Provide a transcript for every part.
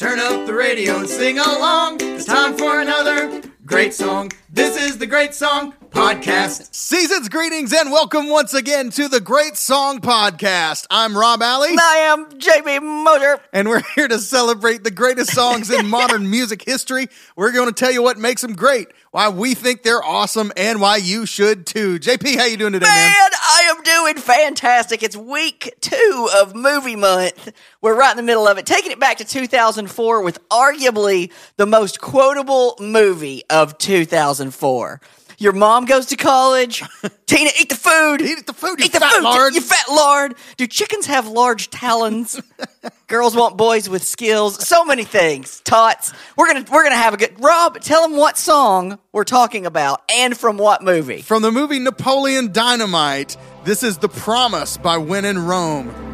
Turn up the radio and sing along. It's time for another great song. This is the Great Song Podcast. Season's greetings and welcome once again to the Great Song Podcast. I'm Rob Alley, I am JP Motor. and we're here to celebrate the greatest songs in modern music history. We're going to tell you what makes them great, why we think they're awesome, and why you should too. JP, how you doing today, man? Man, I am doing fantastic. It's week two of movie month. We're right in the middle of it, taking it back to 2004 with arguably the most quotable movie of 2004. Your mom goes to college. Tina, eat the food. Eat the food, you eat the fat food, lard. You fat lard. Do chickens have large talons? Girls want boys with skills. So many things. Tots. We're gonna we're gonna have a good. Rob, tell them what song we're talking about and from what movie. From the movie Napoleon Dynamite, this is The Promise by When in Rome.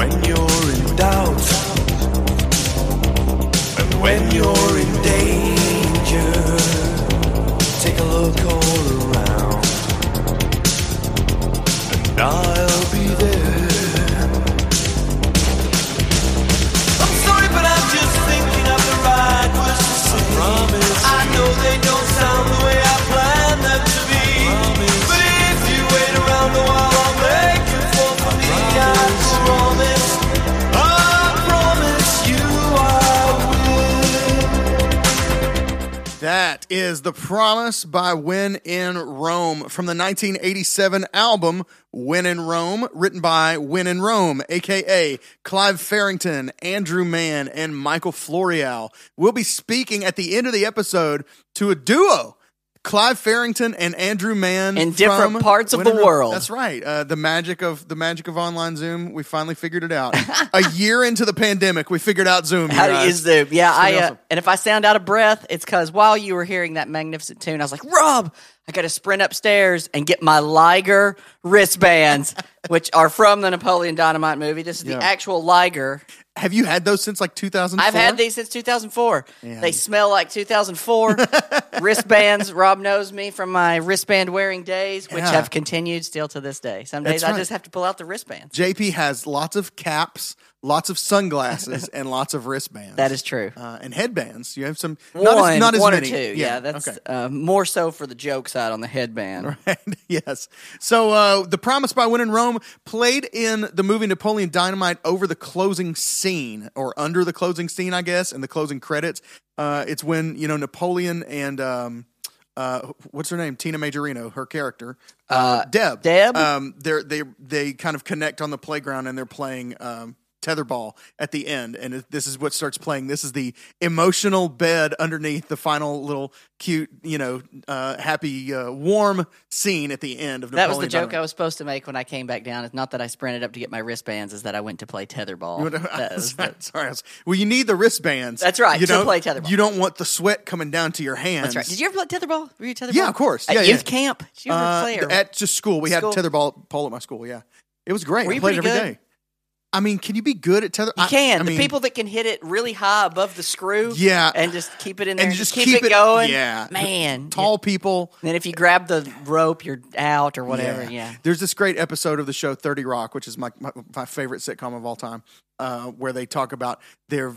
When you're in doubt, and when you're in danger, take a look all around and I'll be there. Is The Promise by When in Rome from the 1987 album When in Rome, written by When in Rome, aka Clive Farrington, Andrew Mann, and Michael Floreale. We'll be speaking at the end of the episode to a duo. Clive Farrington and Andrew Mann In different parts of the world. That's right. Uh, the magic of the magic of online Zoom. We finally figured it out. a year into the pandemic, we figured out Zoom. How you to use Zoom. Yeah, I, uh, awesome. and if I sound out of breath, it's because while you were hearing that magnificent tune, I was like, Rob, I got to sprint upstairs and get my Liger wristbands, which are from the Napoleon Dynamite movie. This is Yeah. the actual Liger. Have you had those since like 2004? I've had these since 2004. They smell like 2004 wristbands. Rob knows me from my wristband wearing days, which Yeah. have continued still to this day. Some days That's I just have to pull out the wristbands. JP has lots of caps, lots of sunglasses, and lots of wristbands. That is true. Uh, and headbands. You have some. One, Not as, not as one many. or two. Yeah, that's okay. uh, more so for the joke side on the headband. yes. So, uh, The Promise by When in Rome played in the movie Napoleon Dynamite over the closing scene, or under the closing scene, I guess, and the closing credits. Uh, it's when, you know, Napoleon and. Um, uh, what's her name? Tina Majorino, her character, uh, Deb. Deb? Um, they're, they they kind of connect on the playground and they're playing um, tetherball at the end, and this is what starts playing. This is the emotional bed underneath the final little cute, you know, uh, happy, uh, warm scene at the end of That was the joke I was supposed to make when I came back down. It's not that I sprinted up to get my wristbands, is that I went to play tetherball. That was sorry, the- sorry, I was- Well, you need the wristbands. That's right, You to don't, play tetherball. You don't want the sweat coming down to your hands. that's right. Did you ever play tetherball? Were you tetherball? Yeah, of course. At Yeah, youth yeah. camp? Did you ever Uh, play? Or? at just school? We School? had tetherball pole at my school. Yeah, it was great. Were I played every good? day. I mean, can you be good at tether? you I- can. I the mean, people that can hit it really high above the screw, Yeah. and just keep it in there, and and just keep, keep it, going. Yeah, man, tall people. Then if you grab the rope, you're out or whatever. Yeah. There's this great episode of the show 30 Rock, which is my, my, my favorite sitcom of all time. Uh, where they talk about their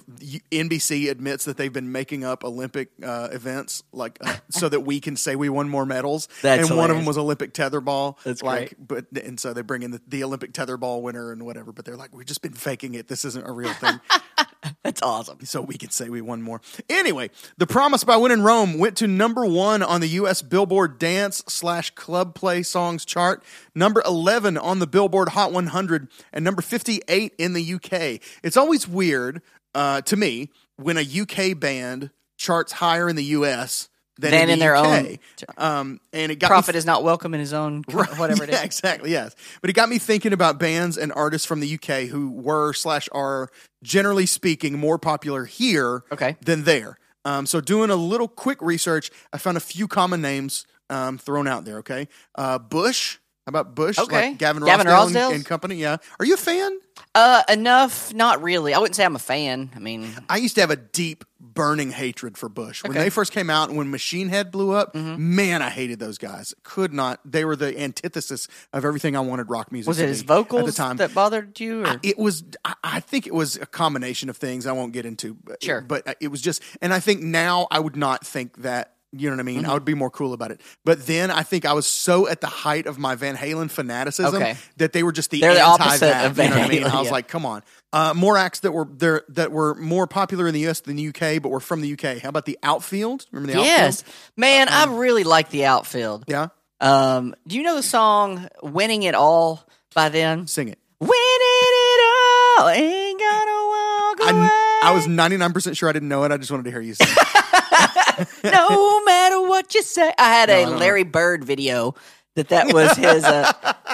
NBC admits that they've been making up Olympic uh, events like uh, so that we can say we won more medals. That's and one of them was Olympic tetherball. That's like, but and so they bring in the, the Olympic tetherball winner and whatever. But they're like, we've just been faking it. This isn't a real thing. That's awesome. so we can say we won more. Anyway, The Promise by When in Rome went to number one on the U.S. Billboard Dance slash Club Play Songs chart, number 11 on the Billboard Hot 100, and number 58 in the U.K. It's always weird uh, to me when a U.K. band charts higher in the U.S. than, Than in, in the their UK. own- Um, and it got Prophet is not welcome in his own whatever it is. yeah, exactly. Yes, but it got me thinking about bands and artists from the UK who were slash are generally speaking more popular here Okay. than there. Um, so doing a little quick research, I found a few common names um, thrown out there. Okay, uh, Bush. How about Bush? Okay. like Gavin, Gavin Rossdale and, and company. Yeah, are you a fan? Uh, enough. Not really. I wouldn't say I'm a fan. I mean, I used to have a deep, burning hatred for Bush when Okay. Mm-hmm. they first came out and when Machine Head blew up. Man, I hated those guys. Could not. They were the antithesis of everything I wanted rock music. was to it his be vocals at the time? that bothered you? Or? it was I- i think it was a combination of things i won't get into but, Sure. but uh, it was just and i think now i would not think that you know what I mean? Mm-hmm. I would be more cool about it. But then I think I was so at the height of my Van Halen fanaticism Okay. that they were just the They're the anti opposite that, of Van you know what I mean? Halen, I was yeah. like, come on. Uh, more acts that were there that were more popular in the US than the UK, but were from the UK. How about the outfield? Remember the yes, outfield? man. I really like the outfield. Yeah. Um, do you know the song "Winning It All" by them? Sing it. Winning it all, ain't gonna walk away. I, I was 99% sure I didn't know it. I just wanted to hear you sing. no matter what you say. I had a know. Larry Bird video that that was his uh,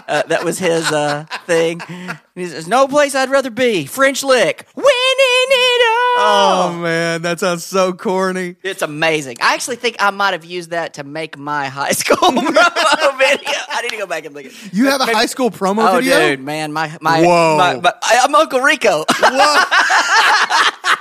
uh, that was his uh, thing. He says, "No place I'd rather be." French lick, winning it all. oh, man. That sounds so corny. It's amazing. I actually think I might have used that to make my high school promo video. I need to go back and look at. You have a high school promo Oh, video? dude, man, my my, Whoa. my, my I, I'm Uncle Rico.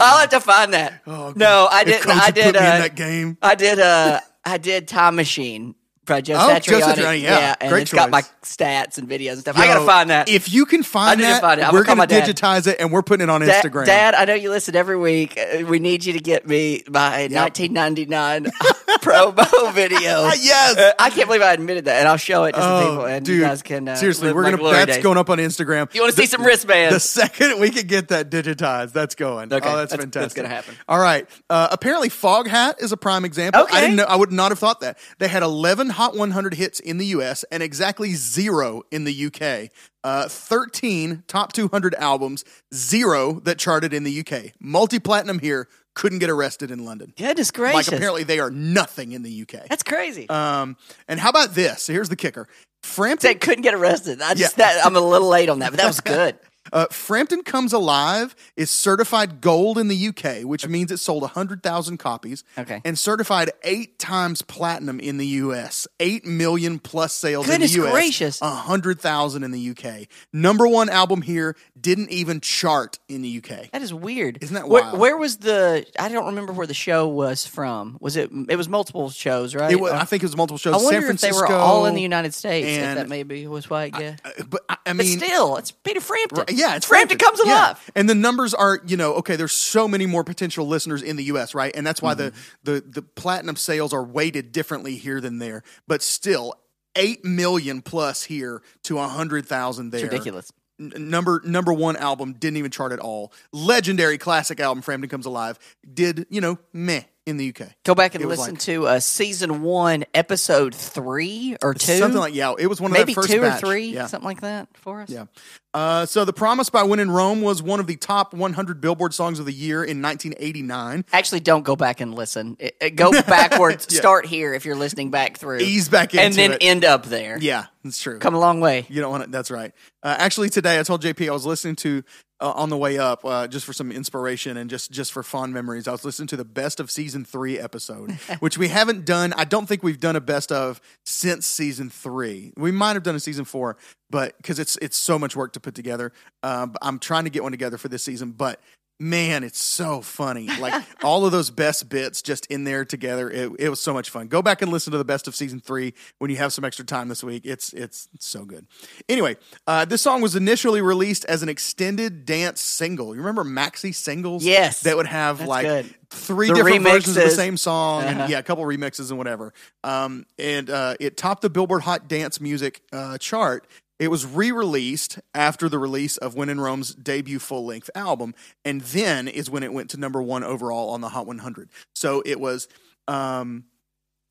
I'll have to find that. no, I did. Coach I did. uh, that game. I did. Uh, I did Time Machine by Joe Oh, Joe Satriani. Satriani, yeah. and Great it's got my stats and videos and stuff. I gotta find that. If you can find I that, find it. I'm we're gonna gonna digitize it and we're putting it on Da- Instagram. Dad, I know you listen every week. Uh, We need you to get me my 1999 promo video. Yes. Uh, I can't believe I admitted that, and I'll show it to some Oh, people, and dude, you guys can uh, seriously, we're gonna that's days. going up on Instagram. You wanna see some wristbands? The second we can get that digitized, that's going. Okay, oh, that's, that's- fantastic. that's gonna happen. All right. Uh, apparently, Foghat is a prime example. Okay. I didn't know. I would not have thought that. They had 11 Hot 100 hits in the U.S. and exactly zero in the U.K. Uh, 13 top 200 albums, zero that charted in the U.K. Multi platinum here. Couldn't get arrested in London. Goodness Like gracious, apparently they are nothing in the UK. that's crazy. Um, and how about this? Here's the kicker. Frampton, They couldn't get arrested. I just Yeah. that I'm a little late on that, but that was good. uh, Frampton Comes Alive is certified gold in the UK, which means it sold 100,000 copies. Okay. And certified eight times platinum in the US. Eight million plus sales Goodness in the US. gracious. 100,000 in the UK. Number one album here didn't even chart in the UK. That is weird. Isn't that where, wild? where was the? I don't remember where the show was from. Was it? It was multiple shows, right? It was, Or- I think it was multiple shows. I wonder San if they were all in the United States. If that maybe was why. Yeah. Uh, But I, I but mean, still, it's Peter Frampton. Yeah, it's Frampton, comes Yeah. alive. And the numbers are, you know, okay, there's so many more potential listeners in the US, right? And that's why Mm-hmm. the, the the platinum sales are weighted differently here than there. But still, 8 million plus here to 100,000 there. It's ridiculous. N- number number 1 album didn't even chart at all. Legendary classic album Frampton Comes Alive did, you know, meh in the UK. Go back and listen like- to uh, season one, episode three or two, Something like yeah, it was one of maybe two batch. or three, Yeah. something like that for us. Yeah. Uh, so the Promise by When in Rome was one of the top 100 Billboard songs of the year in 1989. Actually, don't go back and listen. It- it- go backwards. Yeah. Start here if you're listening back through. Ease back into and then it. end up there. Yeah, that's true. Come a long way. You don't want to. That's right. Uh, actually, today I told JP I was listening to uh, on the way up uh, just for some inspiration and just just for fond memories. I was listening to the best of season three episode, which we haven't done. I don't think we've done a best of since season three. We might have done a season four, but because it's it's so much work to put together. Um, I'm trying to get one together for this season, but. Man, it's so funny. Like all of those best bits just in there together. It, it was so much fun. Go back and listen to the best of season three when you have some extra time this week. It's it's, it's so good. Anyway, uh, this song was initially released as an extended dance single. You remember maxi singles? Yes. that would have That's like good. three The different versions of the same song, Uh-huh. and yeah, a couple remixes and whatever. Um, and uh, it topped the Billboard Hot Dance Music uh, chart. It was re-released after the release of When in Rome's debut full-length album, and then is when it went to number one overall on the Hot 100. So it was um,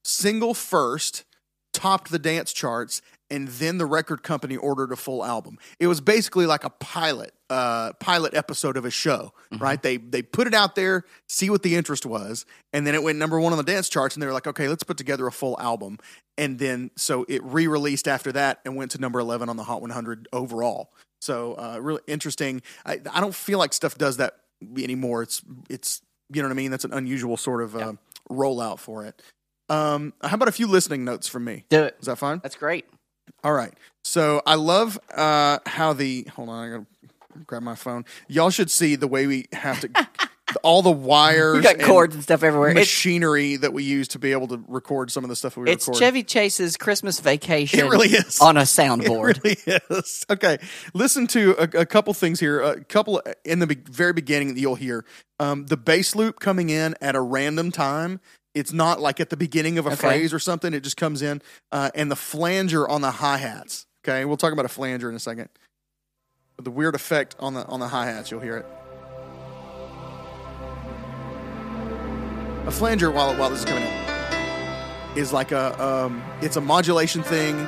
single first, topped the dance charts, and then the record company ordered a full album. It was basically like a pilot, uh, pilot episode of a show, right? They they put it out there, see what the interest was, and then it went number one on the dance charts, and they were like, okay, let's put together a full album, and then so it re-released after that and went to number eleven on the Hot 100 overall. So uh, really interesting. I, I don't feel like stuff does that anymore. It's it's you know what I mean. That's an unusual sort of uh, rollout for it. Um, how about a few listening notes from me? Do it. Is that fine? That's great. All right. So I love uh, how the hold on, I gotta grab my phone. Y'all should see the way we have to all the wires. We got cords and stuff everywhere. It's, machinery that we use to be able to record some of the stuff we it's record. Chevy Chase's Christmas vacation. It really is. on a soundboard. It really is. Okay, listen to a, a couple things here. A couple in the be- very beginning that you'll hear um, the bass loop coming in at a random time. It's not like at the beginning of a Okay. phrase or something. It just comes in, uh, and the flanger on the hi hats. Okay, we'll talk about a flanger in a second. The weird effect on the on the hi hats, you'll hear it. A flanger, while while this is coming in, is like a um, it's a modulation thing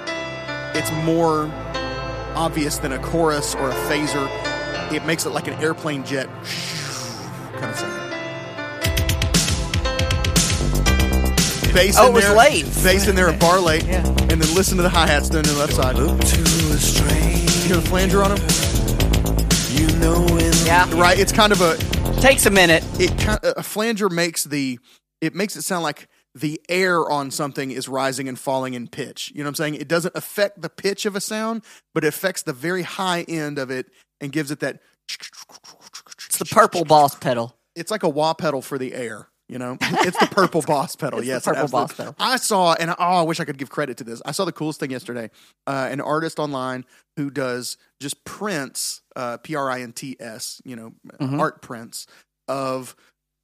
it's more obvious than a chorus or a phaser. It makes it like an airplane jet kind of sound. Bass Oh, in it was there, late. Bass in there, a bar late, Yeah. and then listen to the hi hats down the left side. You Look to a stranger, hear the flanger on them, you know Yeah. right? It's kind of a Takes a minute. it kind a flanger makes the it makes it sound like the air on something is rising and falling in pitch. You know what I'm saying? It doesn't affect the pitch of a sound, but it affects the very high end of it and gives it that. It's the purple boss pedal. It's like a wah pedal for the air. You know, it's the purple boss pedal. It's yes, purple boss pedal. I saw, and oh, I wish I could give credit to this. I saw the coolest thing yesterday. Uh, an artist online who does just prints, uh, P R I N T S, you know, Mhm. art prints of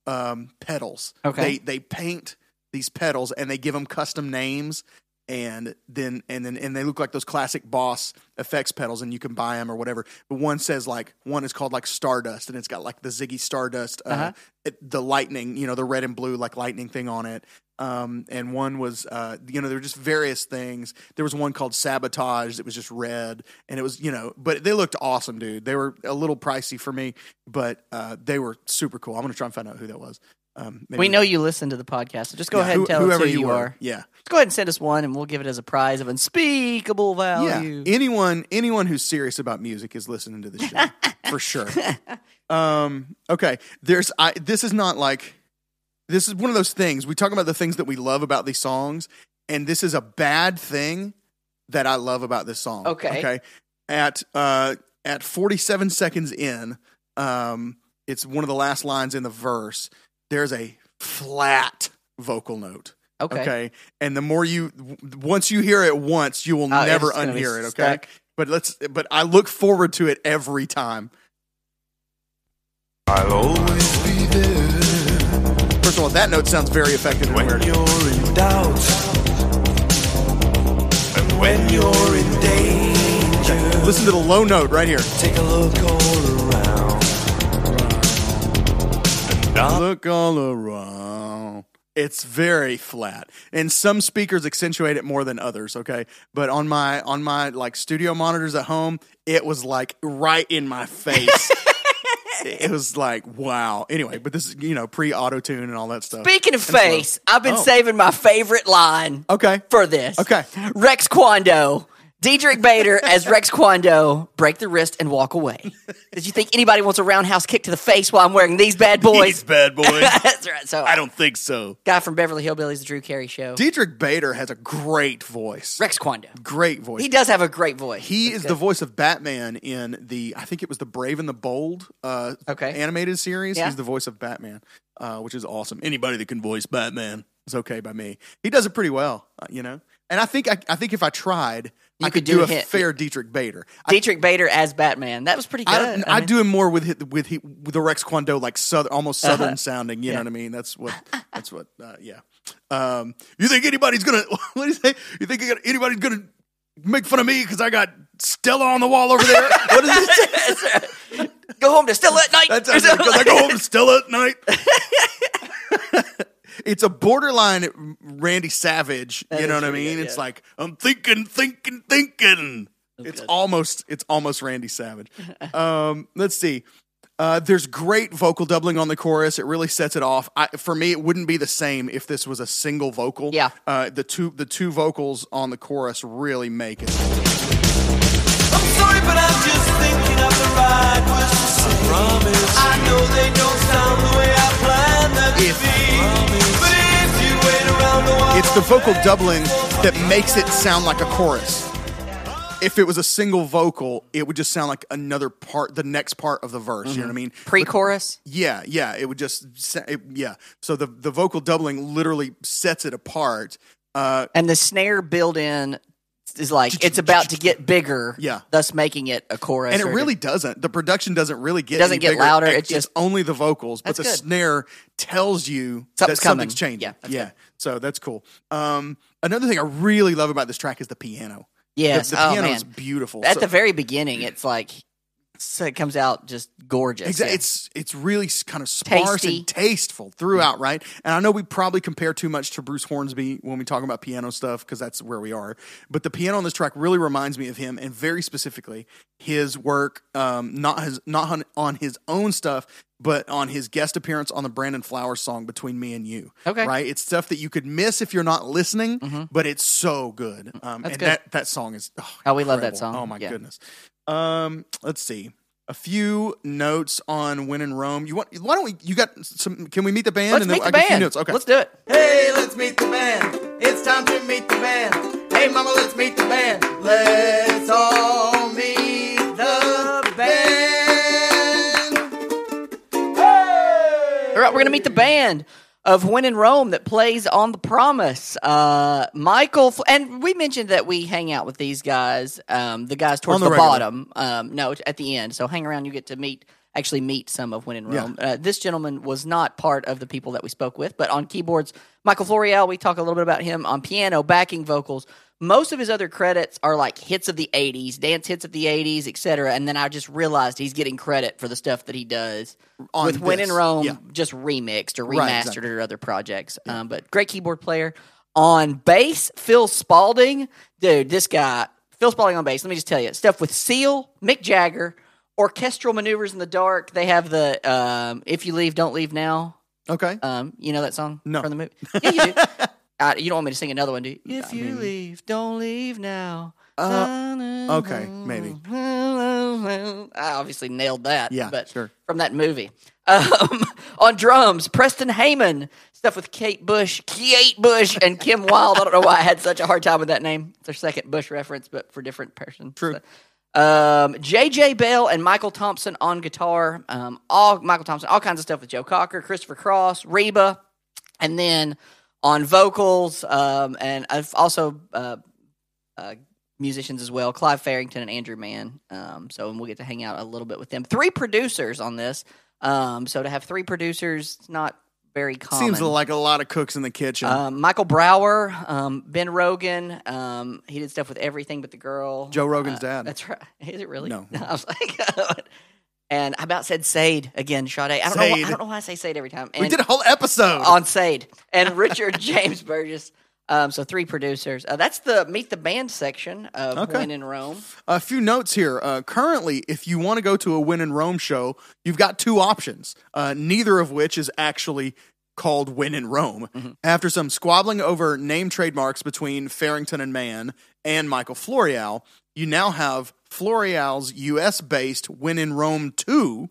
um, pedals. Okay. they they paint these pedals and they give them custom names. And then, and then, and they look like those classic Boss effects pedals, and you can buy them or whatever. But one says like one is called like Stardust, and it's got like the Ziggy Stardust, uh, Uh-huh. it, the lightning, you know, the red and blue like lightning thing on it. Um, and one was, uh, you know, there were just various things. There was one called Sabotage that was just red, and it was, you know, but they looked awesome, dude. They were a little pricey for me, but uh, they were super cool. I'm gonna try and find out who that was. Um, maybe- We know you listen to the podcast, so just go yeah, ahead and who- tell us whoever who you, were. are. Yeah, Just go ahead and send us one, and we'll give it as a prize of unspeakable value. Yeah, anyone anyone who's serious about music is listening to this show for sure. Um, okay, there's I. This is not like this is one of those things we talk about the things that we love about these songs, and this is a bad thing that I love about this song. Okay. okay. At uh at 47 seconds in, um, it's one of the last lines in the verse. There's a flat vocal note. Okay. Okay. And the more you, once you hear it once, you will Oh, never unhear it. Okay. stuck. But let's, but I look forward to it every time. I'll always be there First of all, that note sounds very effective when weird. you're in doubt and when you're in danger. Listen to the low note right here. Take a look all around. I Look all around. It's very flat, and some speakers accentuate it more than others. Okay, but on my on my like studio monitors at home, it was like right in my face. it was like wow. Anyway, but this is you know pre auto tune and all that stuff. Speaking of And face, I've been Oh. saving my favorite line Okay. for this. Okay. Rex Kwon Do Diedrich Bader as Rex Kwon Do, break the wrist and walk away. Did you think anybody wants a roundhouse kick to the face while I'm wearing these bad boys? These bad boys. That's right. So I don't think so. guy from Beverly Hillbillies, the Drew Carey Show. Diedrich Bader has a great voice. Rex Kwon Do. Great voice. He does have a great voice. He That's is good. the voice of Batman in the I think it was the Brave and the Bold uh, Okay. animated series. Yeah. He's the voice of Batman, uh, which is awesome. Anybody that can voice Batman is okay by me. He does it pretty well, uh, you know. And I think I, I think if I tried, You I could could do do, a hit. fair Diedrich Bader. I, Diedrich Bader as Batman. That was pretty good. I, I I mean- do him more with with with the Rex Kwon Do like southern, almost Uh-huh. southern sounding. You know what I mean? That's what. That's what. Uh, yeah. Um, you think anybody's gonna? What do you say? You think anybody's gonna make fun of me because I got Stella on the wall over there? What is it? Go home to Stella at night. That's because I go home to Stella at night. it's a borderline Randy Savage. That you know what I mean? good, It's like I'm thinking, thinking, thinking. it's almost it's almost Randy Savage. um, let's see. Uh, there's great vocal doubling on the chorus. It really sets it off. I, for me, it wouldn't be the same if this was a single vocal. Yeah. Uh, the two the two vocals on the chorus really make it. I'm sorry, but I'm just thinking of the right words to say. Promise. I know they don't sound the way I planned them to be. But if you wait around the while It's the vocal doubling that makes it sound like a chorus. If it was a single vocal, it would just sound like another part, the next part of the verse. You know what I mean? Pre-chorus. Yeah, yeah. It would just, sa- it, yeah. So the the vocal doubling literally sets it apart. Uh, and the snare build in is like it's about to get bigger Yeah. thus making it a chorus and it really doesn't. The production doesn't really get Doesn't any get bigger. louder, It- it's just- only the vocals, but the good. snare tells you Something's that something's coming. changing. Yeah, yeah. good. So that's cool. Um, another thing I really love about this track is the piano. yes the, the oh, piano man. is beautiful. at So- the very beginning it's like so it comes out just gorgeous Exactly. yeah. It's it's really kind of sparse Tasty. and tasteful throughout, right? And I know we probably compare too much to Bruce Hornsby when we talk about piano stuff because that's where we are. But the piano on this track really reminds me of him, and very specifically his work, um, not his not on, on his own stuff, but on his guest appearance on the Brandon Flowers song "Between Me and You." Okay. right? It's stuff that you could miss if you're not listening, but it's so good. Um, That's and good. that that song is oh, Oh, we love that song. Oh my Yeah. goodness. Um, let's see. A few notes on When in Rome. You want? Why don't we? You got some? Can we meet the band? let's and meet then the I got a few band notes. Okay. let's do it Hey, let's meet the band. It's time to meet the band. Hey, mama, let's meet the band. Let's all meet the band. Hey! All right we're gonna meet the band of When in Rome that plays on the Promise. Uh, Michael, and we mentioned that we hang out with these guys, um, the guys towards On the the, bottom. Um, no, at the end. So hang around, you get to meet, actually meet some of When in Yeah. Rome. Uh, this gentleman was not part of the people that we spoke with, but on keyboards, Michael Floreale, we talk a little bit about him. On piano, backing vocals. Most of his other credits are like hits of the 80s, dance hits of the 80s, etc. And then I just realized he's getting credit for the stuff that he does On with When in Rome, yeah. just remixed or remastered Right, exactly. or other projects. Um, but great keyboard player. On bass, Phil Spalding. Dude, this guy, Phil Spalding on bass, let me just tell you stuff with Seal, Mick Jagger, orchestral maneuvers in the dark. They have the um, If You Leave, Don't Leave Now. Okay. Um, you know that song No. from the movie? Yeah, you do. uh, you don't want me to sing another one, do you? If you leave, don't leave now. Uh, okay, maybe. I obviously nailed that. Yeah, but sure. from that movie. Um, on drums, Preston Heyman. Stuff with Kate Bush, Kate Bush, and Kim Wilde. I don't know why I had such a hard time with that name. It's their second Bush reference, but for different persons. True. Um, J.J. Bell and Michael Thompson on guitar. Um, all Michael Thompson, all kinds of stuff with Joe Cocker, Christopher Cross, Reba, and then on vocals, um, and I've also uh, uh, musicians as well, Clive Farrington and Andrew Mann. Um, so and we'll get to hang out a little bit with them. Three producers on this. Um, so to have three producers, not very common. Seems like a lot of cooks in the kitchen. Um, Michael Brower, um, Ben Rogan. Um, he did stuff with everything but the girl. Joe Rogan's Uh, dad. That's right. Is it really? No. I was like, and I about said Sade again, Sade. I don't know. Why, I don't know why I say Sade every time. we did a whole episode. on Sade and Richard James Burgess. Um, so three producers. Uh, that's the meet the band section of Okay. When in Rome. A few notes here. Uh, currently, if you want to go to a When in Rome show, you've got two options. Uh, neither of which is actually called When in Rome. Mm-hmm. After some squabbling over name trademarks between Farrington and Mann and Michael Floreale, you now have Floreale's US based When in Rome 2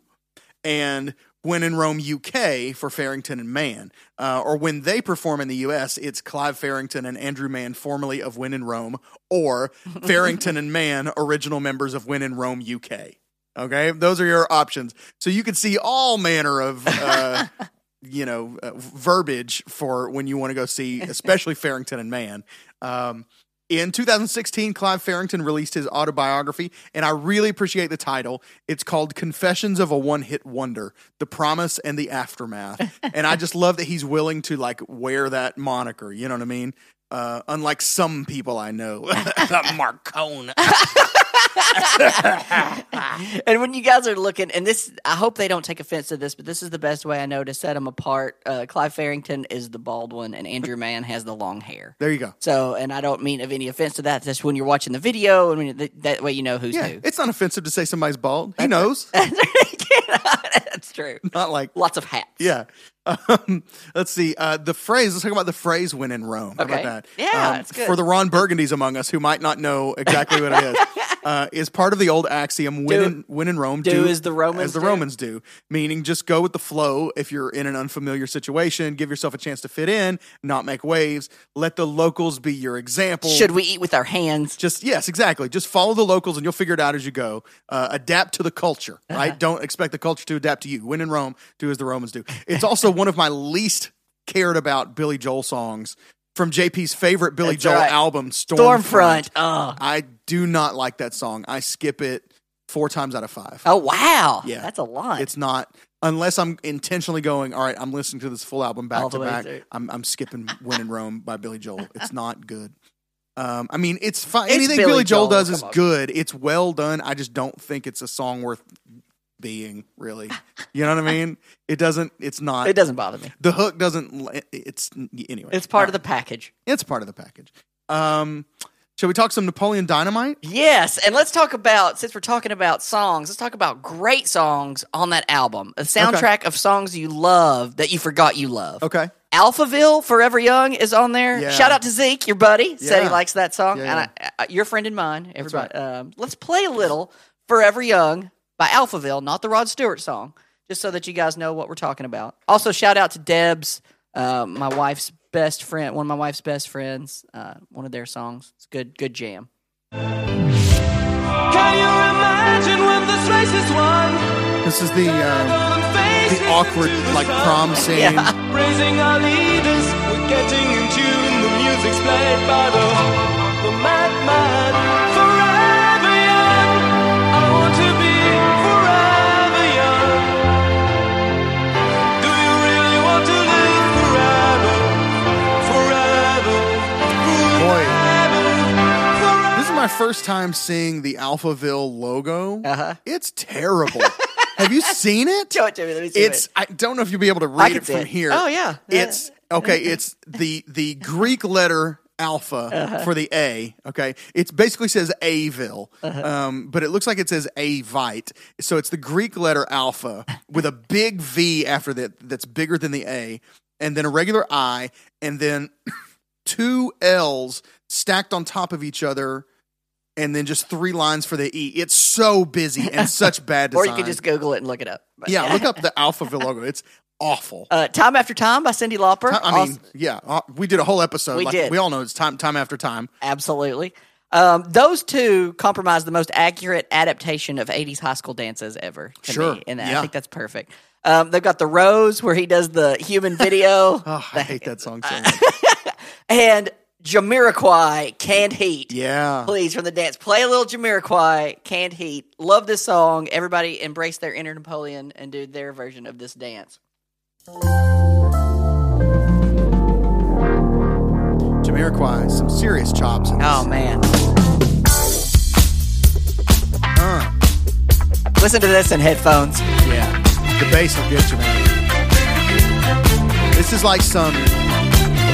and When in Rome UK for Farrington and Mann. Uh, or when they perform in the US, it's Clive Farrington and Andrew Mann, formerly of When in Rome, or Farrington and Mann, original members of When in Rome UK. Okay, those are your options. So you can see all manner of. Uh, you know, uh, verbiage for when you want to go see, especially Farrington and Mann. Um, in 2016, Clive Farrington released his autobiography, and I really appreciate the title. It's called Confessions of a One Hit Wonder The Promise and the Aftermath. and I just love that he's willing to like wear that moniker. You know what I mean? Uh, unlike some people I know, Marcone. and when you guys are looking, and this, I hope they don't take offense to this, but this is the best way I know to set them apart. Uh, Clive Farrington is the bald one, and Andrew Mann has the long hair. There you go. So, and I don't mean of any offense to that. Just when you're watching the video, and when you- that way you know who's Yeah, who. it's not offensive to say somebody's bald. He knows. That's true. Not like Lots of hats. Yeah. Um, let's see. Uh, the phrase, let's talk about the phrase when in Rome. How Okay. about that? Yeah, Um. For the Ron Burgundies among us who might not know exactly what it is, uh, is part of the old axiom win, Do- in, when in Rome, do as the Romans as the do. Romans do. Meaning just go with the flow if you're in an unfamiliar situation, give yourself a chance to fit in, not make waves, let the locals be your example. Should we eat with our hands? Just yes, exactly. Just follow the locals, and you'll figure it out as you go. Uh, adapt to the culture, Uh-huh. right? Don't expect the culture to adapt to you. When in Rome, do as the Romans do. It's also one of my least cared about Billy Joel songs from JP's favorite Billy That's Joel right. album, Storm Front. Stormfront. Oh. I do not like that song. I skip it four times out of five. Oh wow. Yeah. That's a lot. It's not unless I'm intentionally going. All right, I'm listening to this full album back All to back. through. I'm I'm skipping "When in Rome" by Billy Joel. It's not good. Um, I mean, it's fine. Anything Billy Billy, Joel, Joel, does is on. good. It's well done. I just don't think it's a song worth being. Really, you know what I mean? It doesn't. It's not. it doesn't bother me. The hook doesn't. It's anyway. It's part of the package. It's part of the package. Um, shall we talk some Napoleon Dynamite? Yes, and let's talk about since we're talking about songs, let's talk about great songs on that album. A soundtrack of songs you love that you forgot you love. Okay. Alphaville, Forever Young is on there. Yeah. Shout out to Zeke, your buddy, said he likes that song, Yeah, and I, I, your friend and mine. Everybody, right. um, let's play a little Forever Young by Alphaville, not the Rod Stewart song, just so that you guys know what we're talking about. Also, shout out to Deb's, uh, my wife's best friend, one of my wife's best friends. Uh, one of their songs. It's good, good jam. Can you imagine when this race is won? This is the um, the awkward like prom scene. Yeah. Praising our leaders, we're getting in tune. The music's played by the the madman. My first time seeing the Alphaville logo. Uh-huh. It's terrible. Have you seen it? Show it to me. Let me see It's. it. I don't know if you'll be able to read it from it. here. Oh, yeah. It's okay. It's the the Greek letter alpha Uh-huh. for the A. Okay, it basically says Aville, Uh-huh. um, but it looks like it says Avite. So it's the Greek letter alpha with a big V after that. That's bigger than the A, and then a regular I, and then two L's stacked on top of each other. And then just three lines for the E. It's so busy and such bad design. Or you can just Google it and look it up. But- Yeah, look up the Alphaville logo. It's awful. Uh, Time After Time by Cyndi Lauper. I mean, Also- yeah, uh, we did a whole episode. We like, did. We all know it's time, time after time. absolutely. Um, those two comprise the most accurate adaptation of 80s high school dances ever. To Sure. Me, and I think that's perfect. Um, they've got the Rose where he does the human video. Oh, I hate that song so much. and Jamiroquai, Canned Heat. Yeah, Please, from the dance, play a little Jamiroquai, Canned Heat. Love this song. Everybody embrace their inner Napoleon and do their version of this dance. Jamiroquai, some serious chops. In this. Oh, man. Uh, Listen to this in headphones. yeah, the bass will get you, man. This is like some.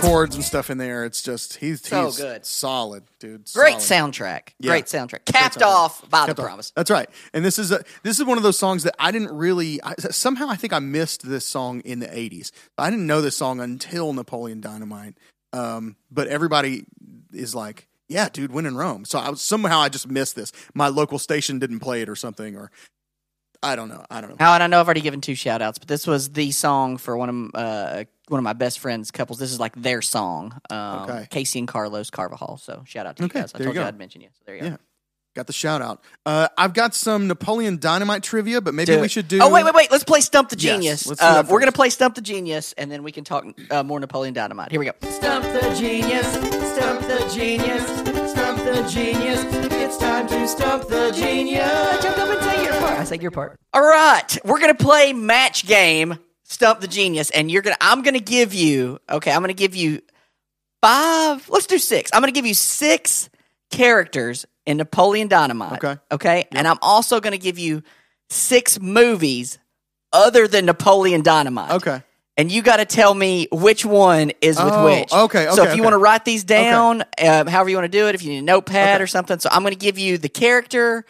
Chords and stuff in there. It's just he's So he's good. solid, dude. Great solid. soundtrack. Yeah. Great soundtrack. Capped soundtrack. off by Kept the on. promise. That's right. And this is a this is one of those songs that I didn't really I, somehow I think I missed this song in the 80s. I didn't know this song until Napoleon Dynamite. Um, but everybody is like, "Yeah, dude, When in Rome." So I was somehow I just missed this. My local station didn't play it or something or I don't know. I don't know. How and I know I've already given two shout outs, but this was the song for one of uh, one of my best friends couples. This is like their song. Um, Okay. Casey and Carlos Carvajal. So shout out to Okay, you guys. I told you you. I'd mention you. So there you Yeah. go. Got the shout out. Uh, I've got some Napoleon Dynamite trivia, but maybe Do we should do Oh wait, wait, wait! Let's play Stump the Genius. let's uh, we're gonna play Stump the Genius, and then we can talk uh, more Napoleon Dynamite. Here we go. Stump the genius, stump the genius, stump the genius. It's time to stump the genius. Jump up and say your part. I say your part. All right, we're gonna play match game Stump the Genius, and you're gonna. I'm gonna give you. Okay, I'm gonna give you five. Let's do six. I'm gonna give you six characters in Napoleon Dynamite. Okay. Okay, and I'm also gonna give you six movies other than Napoleon Dynamite. Okay. And you got to tell me which one is with Oh, which. okay, So if you okay. want to write these down, um, however you want to do it, if you need a notepad Okay. or something, so I'm going to give you the character,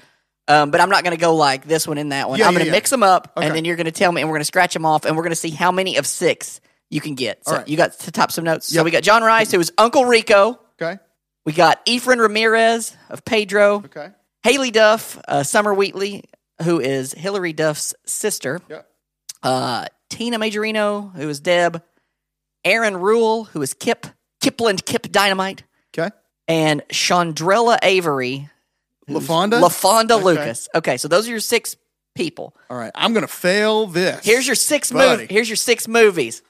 um, but I'm not going to go like this one and that one. Yeah, I'm yeah, going to yeah. mix them up, Okay. and then you're going to tell me, and we're going to scratch them off, and we're going to see how many of six you can get. So right. you got to top some notes. So we got John Rice, who was Uncle Rico. Okay. We got Efren Ramirez of Pedro. Okay. Haylie Duff, uh, Summer Wheatley, who is Hilary Duff's sister. Yeah. Uh, Tina Majorino, who is Deb. Aaron Ruell, who is Kip. Kipland Kip Dynamite. Okay. And Shondrella Avery. LaFonda? LaFonda Okay. Lucas. Okay, so those are your six people. All right. I'm going to fail this. Here's your six movies. Here's your six movies.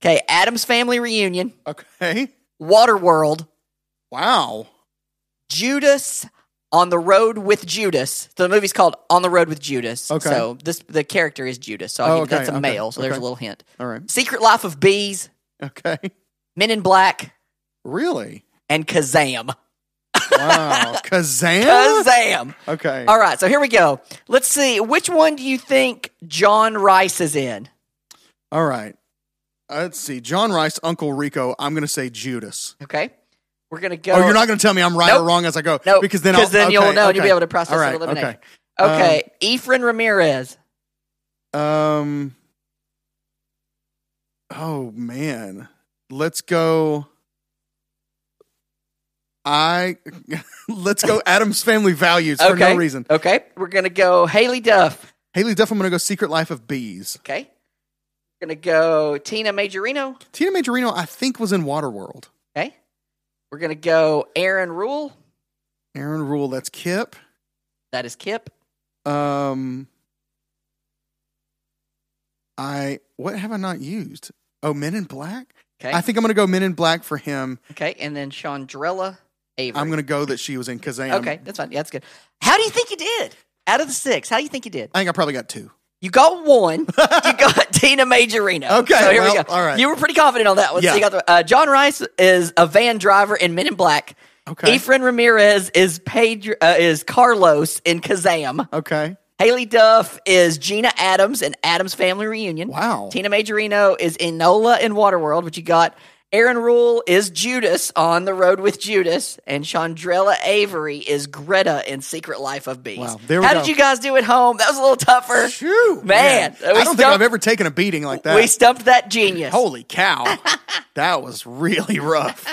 Okay, Addams Family Reunion, Okay. Waterworld, Wow. Judas on the road with Judas. So the movie's called On the Road with Judas. Okay. So this the character is Judas. So Oh, okay, that's a okay, male. So there's a little hint. All right. Secret Life of Bees, Okay. Men in Black, Really? and Kazaam. Wow. Kazaam? Kazaam. Okay. All right, so here we go. Let's see. Which one do you think John Rice is in? All right. Let's see. John Rice, Uncle Rico. I'm going to say Judas. Okay. We're gonna go. Oh, you're not going to tell me I'm right or wrong as I go. no, because then I'll, then okay, you'll know and you'll be able to process All right, and eliminate. Okay. Okay, Efren Ramirez. Um. Oh man, let's go. I let's go. Addams Family Values for okay. no reason. Okay, we're gonna go Haylie Duff. Haylie Duff. I'm going to go Secret Life of Bees. Okay, we're gonna go Tina Majorino. Tina Majorino, I think, was in Waterworld. We're gonna go Aaron Ruell. Aaron Ruell. That's Kip. That is Kip. Um. I what have I not used? Oh, Men in Black. Okay, I think I'm going to go Men in Black for him. okay, and then Shondrella Avery. I'm going to go that she was in Kazaam. Okay, that's fine. Yeah, that's good. How do you think you did? Out of the six, how do you think you did? I think I probably got two. You got one. you got Tina Majorino. Okay, so here we go. all right. You were pretty confident on that one. Yeah. So you got the, uh, John Rice is a van driver in Men in Black. Okay. Efren Ramirez is Pedro, uh, is Carlos in Kazaam. Okay. Haylie Duff is Gina Adams in Addams Family Reunion. Wow. Tina Majorino is Enola in Waterworld, but you got Aaron Ruell is Judas on the road with Judas, and Shondrella Avery is Greta in Secret Life of Bees. Wow, there we How go. did you guys do at home? That was a little tougher. Phew, Man, we I don't think I've ever taken a beating like that. We stumped that genius. Holy cow. that was really rough.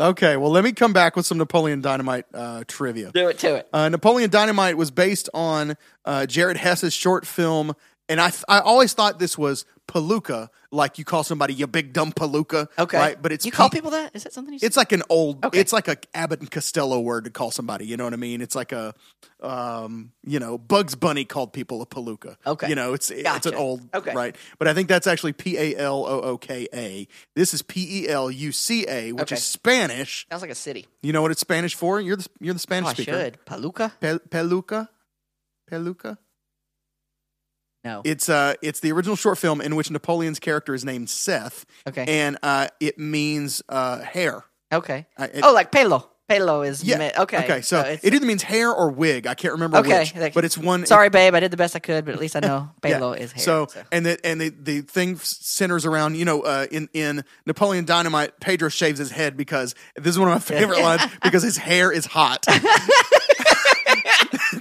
Okay, well, let me come back with some Napoleon Dynamite uh, trivia. Do it to it. Uh, Napoleon Dynamite was based on uh, Jared Hess's short film, and I, th- I always thought this was Palooka, like you call somebody you big dumb Palooka. Okay. Right? But it's you call P- people that? Is that something you say? It's like an old. Okay. It's like a Abbott and Costello word to call somebody. You know what I mean? It's like a, um, you know, Bugs Bunny called people a palooka. Okay. You know, it's it's an old. Okay. Right. But I think that's actually P A L O O K A. This is P E L U C A, which Okay. is Spanish. Sounds like a city. You know what it's Spanish for? You're the you're the Oh, Spanish I speaker. should. Paluca? Pe- peluca. Peluca. No. It's uh, it's the original short film in which Napoleon's character is named Seth. Okay. And uh, it means uh, hair. okay. I- it- oh, like pelo. Pelo. Is Yeah. okay. Okay. So, it's- it either means hair or wig. I can't remember okay. which, like- but it's one. Sorry, babe. I did the best I could, but at least I know Yeah. Is hair. So, and the and the, the thing centers around you know uh, in in Napoleon Dynamite, Pedro shaves his head because this is one of my favorite lines because his hair is hot.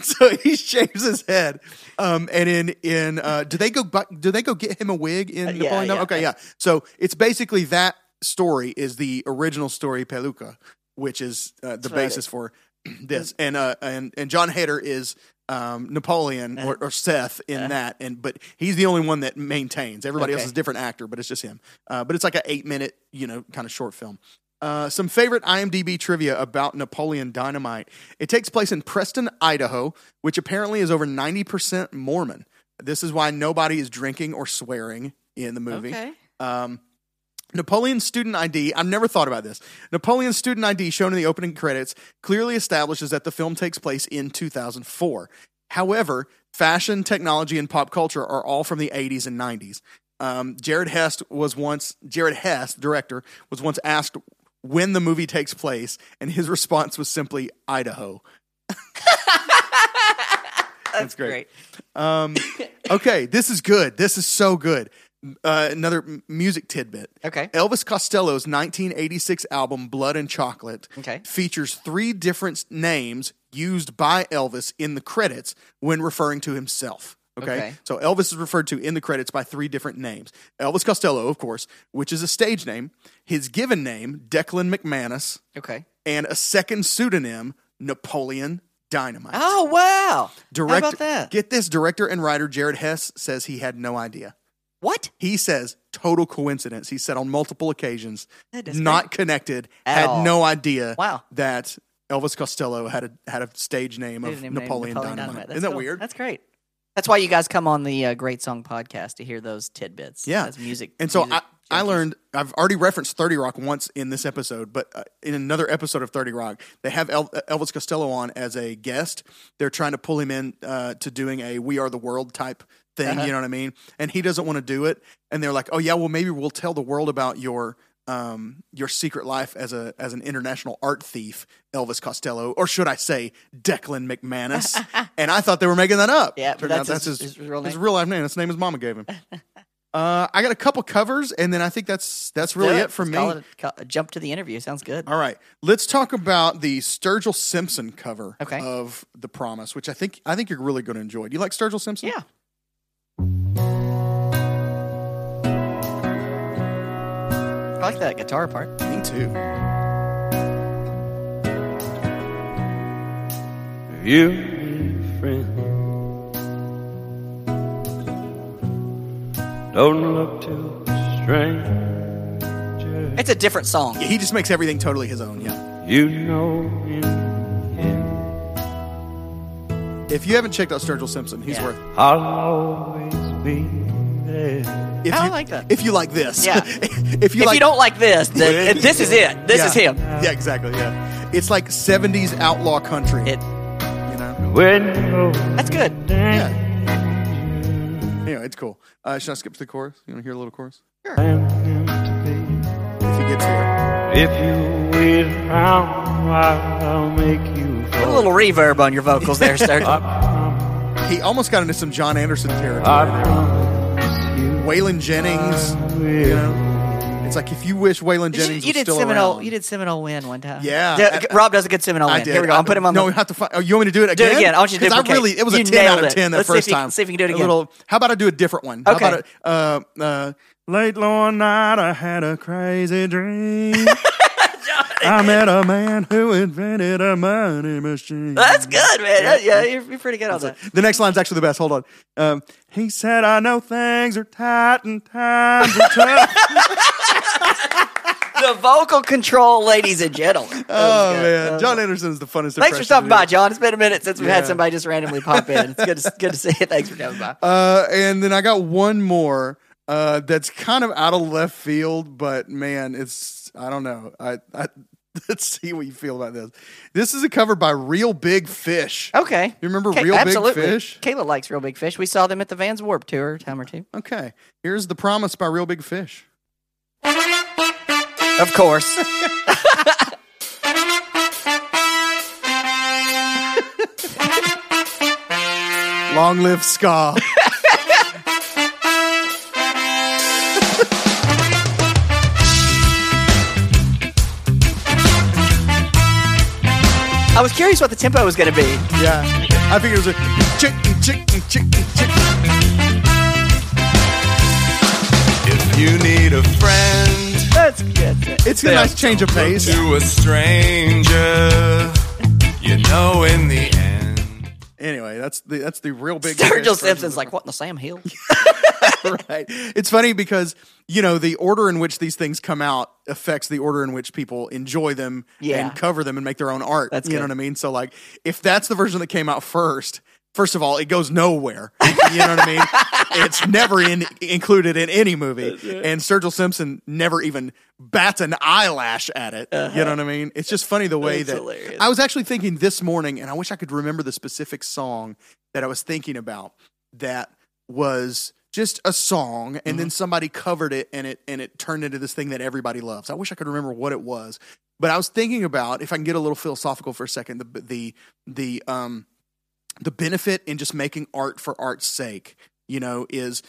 so he shaves his head. Um, and in in uh, do they go do they go get him a wig in Uh, yeah, Napoleon? Dynamite? yeah, okay, yeah. yeah. So it's basically that story is the original story Peluca, which is uh, the funny. basis for this. And uh, and and Jon Heder is um, Napoleon or, or Seth in that, and but he's the only one that maintains. Everybody else is a different actor, but it's just him. Uh, but it's like an eight minute, you know, kind of short film. Uh, some favorite IMDb trivia about Napoleon Dynamite. It takes place in Preston, Idaho, which apparently is over 90% Mormon. This is why nobody is drinking or swearing in the movie. okay. Um, Napoleon's student ID, I've never thought about this. Napoleon's student ID, shown in the opening credits, clearly establishes that the film takes place in 2004. However, fashion, technology, and pop culture are all from the 80s and 90s. Um, Jared Hess was once, Jared Hess, director, was once asked when the movie takes place, and his response was simply Idaho. That's great. Um, okay, this is good. This is so good. Uh, another m- music tidbit. Okay. Elvis Costello's 1986 album Blood and Chocolate Okay. features three different names used by Elvis in the credits when referring to himself. Okay? Okay. So Elvis is referred to in the credits by three different names. Elvis Costello, of course, which is a stage name, his given name, Declan McManus, Okay. and a second pseudonym, Napoleon Dynamite. Oh wow! Director, How about that? Get this director and writer Jared Hess says he had no idea. what? He says total coincidence. He said on multiple occasions, not connected, At had all. no idea Wow. that Elvis Costello had a had a stage name of His name- Napoleon, Napoleon Dynamite. That's Isn't that cool. weird? That's great. That's why you guys come on the uh, Great Song podcast to hear those tidbits. Yeah. as music. And so music I, I learned, I've already referenced 30 Rock once in this episode, but uh, in another episode of 30 Rock, they have El- Elvis Costello on as a guest. They're trying to pull him in uh, to doing a We Are the World type thing, Uh-huh. you know what I mean? And he doesn't want to do it. And they're like, oh, yeah, well, maybe we'll tell the world about your. Um, your secret life as a as an international art thief, Elvis Costello, or should I say Declan McManus? and I thought they were making that up. Yeah, but Turned out that's that's his- his, his real his name? real life name. That's the name his mama gave him. Uh, I got a couple covers, and then I think that's that's really Do it for Let's call me. it a- jump to the interview. Sounds good. All right, let's talk about the Sturgill Simpson cover Okay. of The Promise, which I think I think you're really going to enjoy. Do you like Sturgill Simpson? Yeah. I like that guitar part. me too. You need a friend. Don't look to a stranger. It's a different song. Yeah, he just makes everything totally his own. Yeah. You know in him. If you haven't checked out Sturgill Simpson, he's Yeah. worth. I'll always be there. If I you, like that. If you like this, Yeah. if you if like, you don't like this, then this is it. This yeah. is him. Yeah, exactly. Yeah, it's like '70s outlaw country. It. you know. When That's good. Yeah. Anyway, it's cool. Uh, should I skip to the chorus? You want to hear a little chorus? planning to If he gets there. be. If you wait around, I'll make you Put a little reverb on your vocals there, sir. He almost got into some John Anderson territory. Waylon Jennings. You know, it's like if you wish Waylon Did you, Jennings you was did still Seminole. around. You did Seminole win one time. Yeah. Yeah, I- Rob does a good Seminole I win. did. Here we go. I'm putting him on No, the. we have to. Find, oh, you want me to do it Do again? it again. I want you to do 'Cause it. I really. It was You a ten out nailed of it. ten that Let's see first if you- time. see if you can do it again. A again. little. How about I do a different one? Okay. How about a, uh, uh, late one night, I had a crazy dream. I met a man who invented a money machine. That's good, man. Yeah, you're, you're pretty good on that. The next line's actually the best. Hold on. Um, he said, I know things are tight and times are tough. The vocal control, ladies and gentlemen. oh, man. John Anderson is the funnest Thanks for impression stopping to do. by, John. It's been a minute since we've had somebody just randomly pop in. It's good to, good to see you. Thanks for coming by. Uh, and then I got one more uh, that's kind of out of left field, but man, it's I don't know. I, I let's see what you feel about this. This is a cover by Real Big Fish. Okay, you remember Real absolutely. Big Fish? Kayla likes Real Big Fish. We saw them at the Vans Warp Tour time or two. Okay, here's the promise by Real Big Fish. Of course. Long live Ska. I was curious what the tempo was going to be. Yeah. I think it was a chicken, chicken, chicken, chicken. If you need a friend, That's good. It's a nice change of pace. to a stranger, you know in the end. Anyway, that's the that's the real big. Sturgill Simpson's like, what in the Sam Hill? right. It's funny because you know the order in which these things come out affects the order in which people enjoy them Yeah. and cover them and make their own art. That's you know what I mean. So like, if that's the version that came out first. First of all, it goes nowhere. You know what I mean? It's never in, included in any movie, and Sturgill Simpson never even bats an eyelash at it. You know what I mean? It's just funny the way Uh-huh. That's that hilarious. I was actually thinking this morning, and I wish I could remember the specific song that I was thinking about that was just a song and Mm-hmm. then somebody covered it and it and it turned into this thing that everybody loves. I wish I could remember what it was. But I was thinking about if I can get a little philosophical for a second, the the the um the benefit in just making art for art's sake, you know, is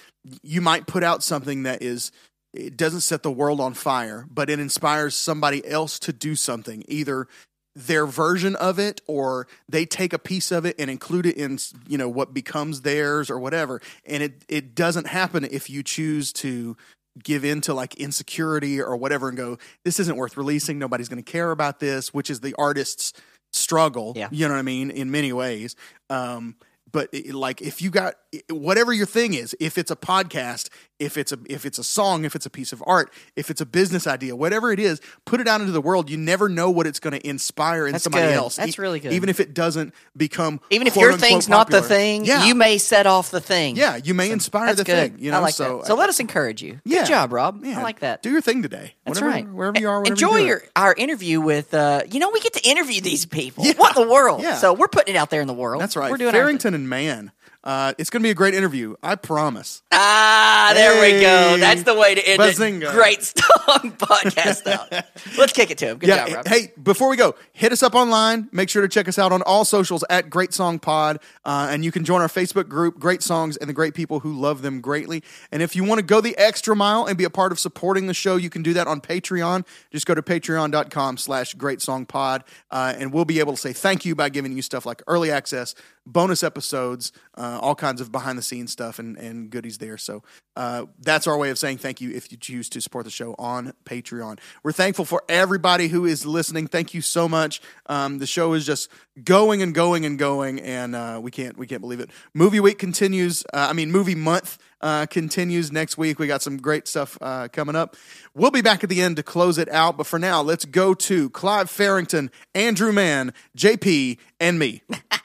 you might put out something that is it doesn't set the world on fire, but it inspires somebody else to do something, either their version of it or they take a piece of it and include it in you know what becomes theirs or whatever. And it it doesn't happen if you choose to give in to like insecurity or whatever and go this isn't worth releasing. Nobody's going to care about this which is the artist's struggle Yeah. you know what i mean in many ways um but it, like if you got whatever your thing is if it's a podcast if it's a if it's a song if it's a piece of art if it's a business idea whatever it is put it out into the world you never know what it's going to inspire in That's somebody good. else That's really good. even if it doesn't become Even if your thing's not the thing, yeah you may set off the thing. yeah you may inspire the good. thing you know I like so that. So let us encourage you. yeah. Good job, Rob. Yeah. I like that. do your thing today That's Whatever- right. wherever you are Enjoy you your our interview with. uh You know, we get to interview these people. What in the world? Yeah. So we're putting it out there in the world. that's right We're doing. Farrington and Mann uh, it's going to be a great interview I promise Ah, there we go. That's the way to end Bazinga. it. Great song podcast out. Let's kick it to him. Good yeah. job, Rob. Hey, before we go, hit us up online. Make sure to check us out on all socials at Great Song Pod, uh, and you can join our Facebook group, Great Songs and the Great People Who Love Them Greatly. And if you want to go the extra mile and be a part of supporting the show, you can do that on Patreon. Just go to patreon.com/slash Great Song Pod, uh, and we'll be able to say thank you by giving you stuff like early access, bonus episodes, uh, all kinds of behind the scenes stuff, and and goodies there. So uh, that's our way of saying thank you if you choose to support the show on Patreon. We're thankful for everybody who is listening. Thank you so much. Um, the show is just going and going and going, and uh, we can't we can't believe it. Movie week continues. Uh, I mean, movie month uh, continues next week. We got some great stuff uh, coming up. We'll be back at the end to close it out, but for now, let's go to Clive Farrington, Andrew Mann, JP, and me.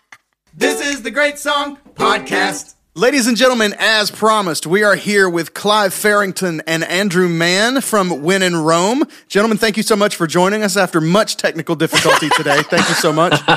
This is the Great Song Podcast. Ladies and gentlemen, as promised, we are here with Clive Farrington and Andrew Mann from When in Rome. Gentlemen, thank you so much for joining us after much technical difficulty today. Thank you so much.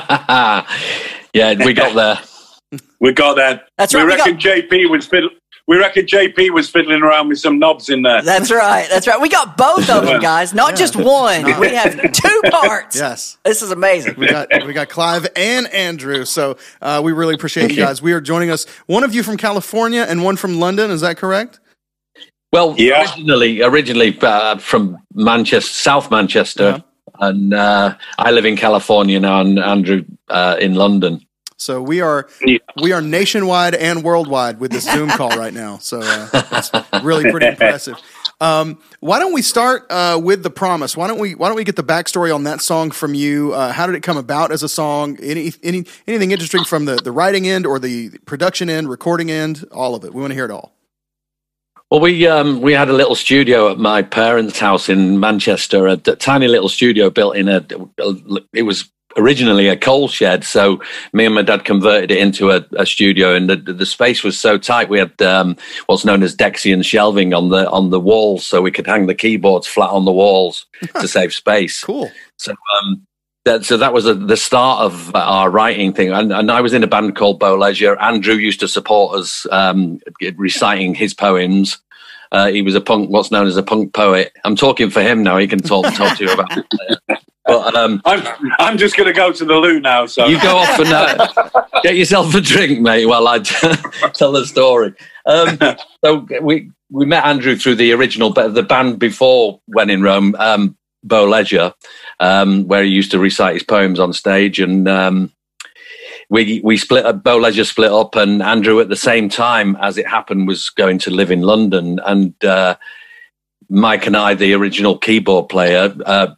yeah, we got there. We got there. That's we right, we reckon JP was fiddle- We reckon JP was fiddling around with some knobs in there. That's right. That's right. We got both of them, guys. Not just one. We have two parts. Yes. This is amazing. We got we got Clive and Andrew, so uh, we really appreciate you guys. We are joining us. One of you from California and one from London. Is that correct? Well, Yeah. originally, originally uh, from Manchester, South Manchester, and uh, I live in California now, and Andrew uh, in London. So we are Yeah. we are nationwide and worldwide with this Zoom call right now. So uh, that's really pretty impressive. Um, why don't we start uh, with the promise? Why don't we Why don't we get the backstory on that song from you? Uh, how did it come about as a song? Any any anything interesting from the the writing end or the production end, recording end? All of it. We want to hear it all. Well, we um, we had a little studio at my parents' house in Manchester, a, a tiny little studio built in a. It was originally a coal shed, so me and my dad converted it into a, a studio, and the, the space was so tight. We had um, what's known as Dexion shelving on the on the walls, so we could hang the keyboards flat on the walls to save space. Cool. So, um, that, so that was a, the start of our writing thing. And, and I was in a band called Bow Leisure. Andrew used to support us um, reciting his poems. Uh, he was a punk, what's known as a punk poet. I'm talking for him now. He can talk talk to you about it. But um, I'm, I'm just going to go to the loo now. So you go off and uh, get yourself a drink, mate, while I tell the story. Um, so we we met Andrew through the original, but the band before when in Rome, um, Bow Leisure, um, where he used to recite his poems on stage, and um, we we split up. Bow Leisure split up, and Andrew at the same time as it happened was going to live in London, and uh, Mike and I, the original keyboard player. Uh,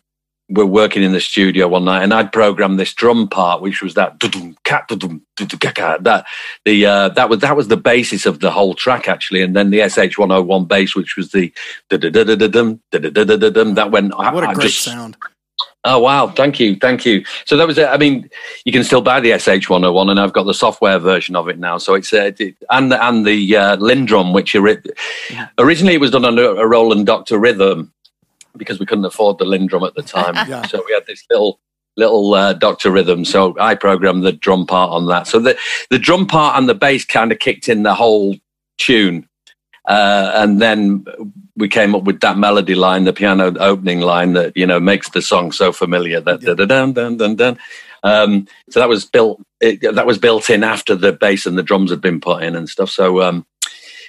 were working in the studio one night, and I'd programmed this drum part, which was that dudum, cat, dudum, dudum, ka, ka, that the uh, that was that was the basis of the whole track actually, and then the SH one hundred one bass, which was the that went. What a great just- sound. Oh wow! Thank you, thank you. So that was it. I mean, you can still buy the SH one hundred one, and I've got the software version of it now. So it's uh, and the, and the uh, LinnDrum, which ori- originally it was done under a Roland Doctor Rhythm because we couldn't afford the LinnDrum at the time. Yeah. So we had this little little uh, Doctor Rhythm. So I programmed the drum part on that. So the the drum part and the bass kind of kicked in the whole tune. Uh, and then we came up with that melody line, the piano opening line that you know makes the song so familiar. That da da dun dun dun dun. Um, so that was built. It, that was built in after the bass and the drums had been put in and stuff. So um,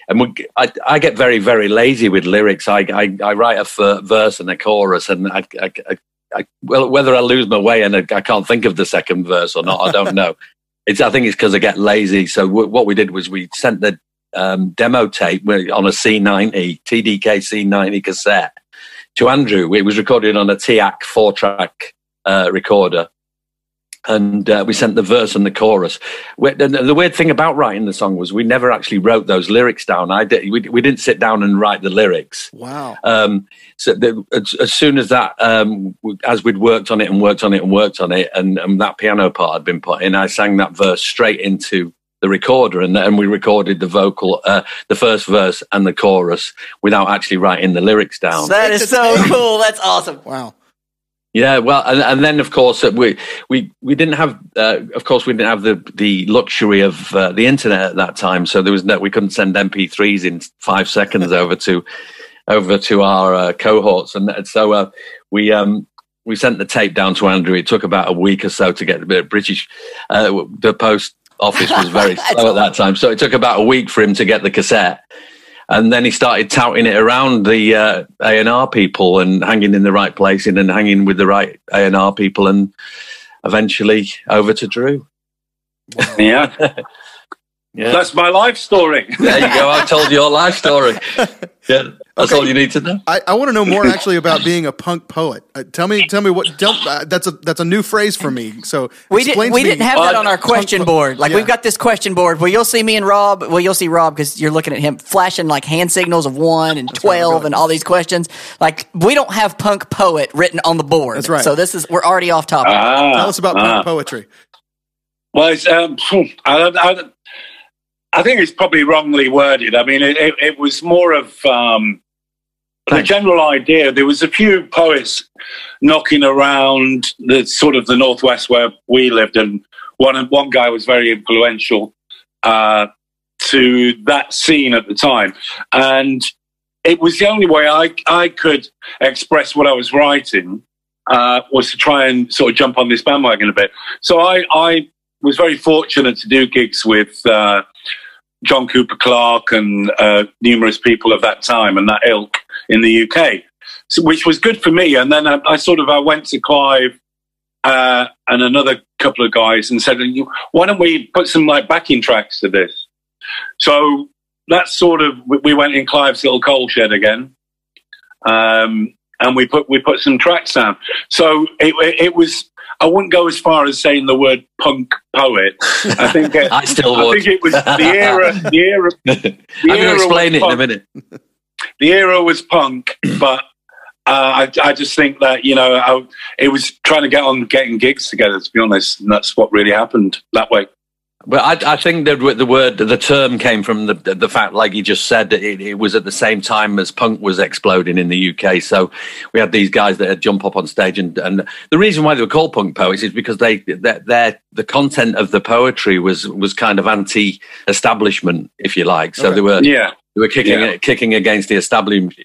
and we, I, I get very very lazy with lyrics. I I, I write a f- verse and a chorus, and I, I, I, I well whether I lose my way and I, I can't think of the second verse or not, I don't know. It's I think it's because I get lazy. So w- what we did was we sent the um, demo tape on a C90 TDK C90 cassette to Andrew. It was recorded on a TEAC four track uh, recorder. And uh, we sent the verse and the chorus. We- And the weird thing about writing the song was we never actually wrote those lyrics down. I did, we, we didn't sit down and write the lyrics. Wow. Um, so the, as, as soon as that, um, as we'd worked on it and worked on it and worked on it, and, and that piano part had been put in, I sang that verse straight into the recorder, and, and we recorded the vocal, uh, the first verse and the chorus without actually writing the lyrics down. That is so cool. That's awesome. Wow. Yeah, well, and, and then of course uh, we we we didn't have, uh, of course, we didn't have the the luxury of uh, the internet at that time, so there was no we couldn't send MP3s in five seconds over to over to our uh, cohorts, and so uh, we um we sent the tape down to Andrew. It took about a week or so to get the bit of British. Uh, the post office was very slow at that time, so it took about a week for him to get the cassette. And then he started touting it around the uh, A and R people and hanging in the right place and then hanging with the right A and R people, and eventually over to Drew. yeah, Yeah, that's my life story. there you go. I told your life story. Yeah, that's all you need to know. I, I want to know more actually about being a punk poet. Uh, tell me, tell me what. Tell, uh, that's a that's a new phrase for me. So We, explain did, we to me- didn't have that on our question punk- board. Like yeah. we've got this question board where you'll see me and Rob. Well, you'll see Rob because you're looking at him flashing like hand signals of one and right, twelve good. and all these questions. Like we don't have punk poet written on the board. That's right. So this is we're already off topic. Ah, Tell us about ah. punk poetry. Well, it's, um, I, don't- I, don't- I think it's probably wrongly worded. I mean, it, it, it was more of um, the general idea. There was a few poets knocking around the sort of the northwest where we lived, and one one guy was very influential uh, to that scene at the time, and it was the only way I I could express what I was writing uh, was to try and sort of jump on this bandwagon a bit. So I I was very fortunate to do gigs with uh, John Cooper Clarke and uh, numerous people of that time and that ilk in the UK, so, which was good for me. And then I, I sort of I went to Clive uh, and another couple of guys and said, "Why don't we put some like backing tracks to this?" So that's sort of we- we went in Clive's little coal shed again. Um, and we put we put some tracks down. So it, it was. I wouldn't go as far as saying the word punk poet. I think it, I still I would. think it was the era. The era. The I'm going to explain it in a minute. The era was punk, but uh, I, I just think that you know I, it was trying to get on getting gigs together. To be honest, and that's what really happened that way. Well, I, I think that the word, the term came from the the fact, like you just said, that it, it was at the same time as punk was exploding in the UK. So we had these guys that had jump up on stage, and, and the reason why they were called punk poets is because they their, their the content of the poetry was was kind of anti-establishment, if you like. So Okay. they were Yeah, they were kicking Yeah. kicking against the establishment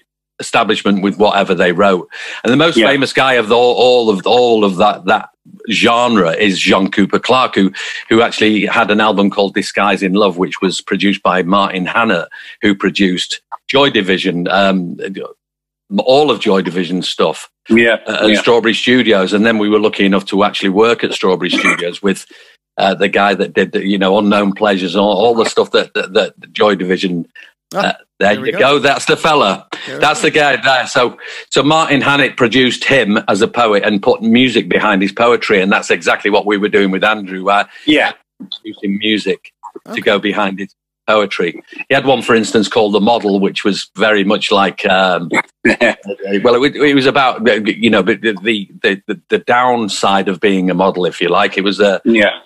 establishment with whatever they wrote. And the most Yeah. famous guy of the, all of all of that that genre is John Cooper Clarke, who who actually had an album called Disguise in Love, which was produced by Martin Hannett, who produced Joy Division, um, all of Joy Division stuff Yeah, uh, at yeah. Strawberry Studios, and then we were lucky enough to actually work at Strawberry Studios with uh, the guy that did the, you know Unknown Pleasures, all, all the stuff that that, that Joy Division. Ah, uh, there, there you go. go. That's the fella. That's the guy there. So, so Martin Hannett produced him as a poet and put music behind his poetry, and that's exactly what we were doing with Andrew. Uh, yeah. using music to go behind his poetry. He had one, for instance, called "The Model," which was very much like. Um, well, it, it was about you know the, the the the downside of being a model, if you like. It was a yeah.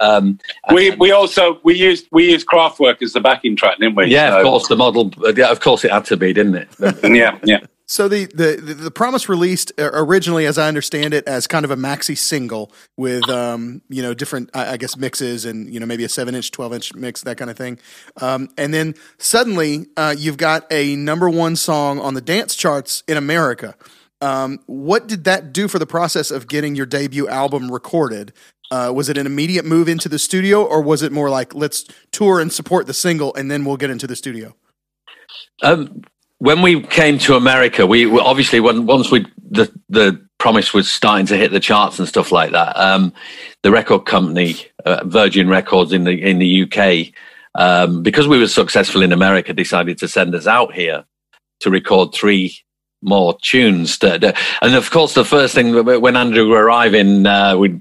Um, We we also we used we used Kraftwerk as the backing track, didn't we? yeah, of course, the model. uh, Yeah, of course, it had to be, didn't it? Yeah, yeah. So the, the the the promise released uh, originally, as I understand it, as kind of a maxi single with um you know different I, I guess mixes and you know maybe a seven inch, twelve inch mix that kind of thing, um, and then suddenly uh, you've got a number one song on the dance charts in America. Um, what did that do for the process of getting your debut album recorded? Uh, was it an immediate move into the studio, or was it more like let's tour and support the single and then we'll get into the studio? Um, when we came to America, we, obviously when once we the the promise was starting to hit the charts and stuff like that. Um, the record company uh, Virgin Records in the in the UK, um, because we were successful in America, decided to send us out here to record three more tunes. And of course, the first thing when Andrew arrived in, uh, we